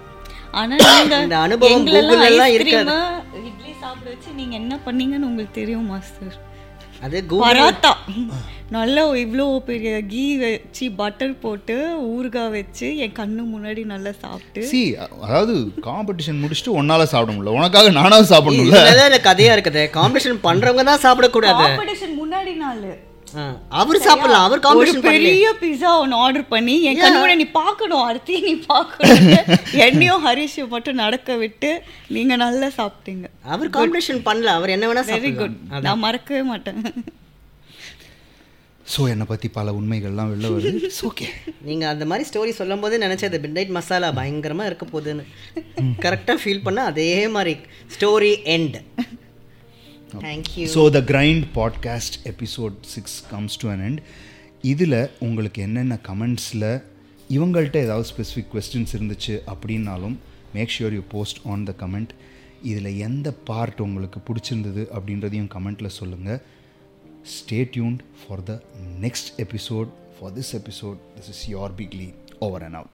ஆனா நீங்க இந்த அனுபவம் இட்லி சாப்பிட வச்சு நீங்க என்ன பண்ணீங்கன்னு உங்களுக்கு தெரியும் மாஸ்டர். அது பராத்தா. நல்லா இவ்வளோ பெரிய கீ வச்சு பட்டர் போட்டு ஊறுகாய் வச்சு என் கண்ணு முன்னாடி நல்லா சாப்பிட்டு. சி அதாவது காம்படிஷன் முடிச்சுட்டு ஒன்னால சாப்பிட முடியல. உனக்காக நானாவது சாப்பிடணும்ல. கதையா இருக்குது. காம்படிஷன் பண்றவங்க தான் சாப்பிடக்கூடாது. காம்படிஷன் முன்னாடி நாள். அவர் சாப்பிடலாம் அவர் ஒரு காம்படிஷன் பெரிய பிஸா ஒன்று ஆர்டர் பண்ணி என் கண்ணு முன்னாடி நீ பார்க்கணும் அடுத்து நீ பார்க்கணும். என்னையும் ஹரிஷை மட்டும் நடக்க விட்டு நீங்க நல்லா சாப்பிட்டீங்க. அவர் காம்படிஷன் பண்ணல அவர் என்ன வேணா வெரி குட் நான் மறக்கவே மாட்டேன். ஸோ என்னை பற்றி பல உண்மைகள்லாம் வெளில வருது. ஓகே நீங்க அந்த மாதிரி ஸ்டோரி சொல்லும் போதே நினைச்சது மிட் மசாலா பயங்கரமா இருக்க போகுதுன்னு. கரெக்டா ஃபீல் பண்ண அதே மாதிரி story end thank you so the grind podcast episode six comes to an end. இதில் உங்களுக்கு என்னென்ன கமெண்ட்ஸில் இவங்கள்ட்ட ஏதாவது ஸ்பெசிஃபிக் கொஸ்டின்ஸ் இருந்துச்சு அப்படின்னாலும் make sure you post on the comment இதில் எந்த பார்ட் உங்களுக்கு பிடிச்சிருந்தது அப்படின்றதையும் கமெண்ட்டில் சொல்லுங்கள் stay tuned for the next episode for this episode this is your பிக்லி over and out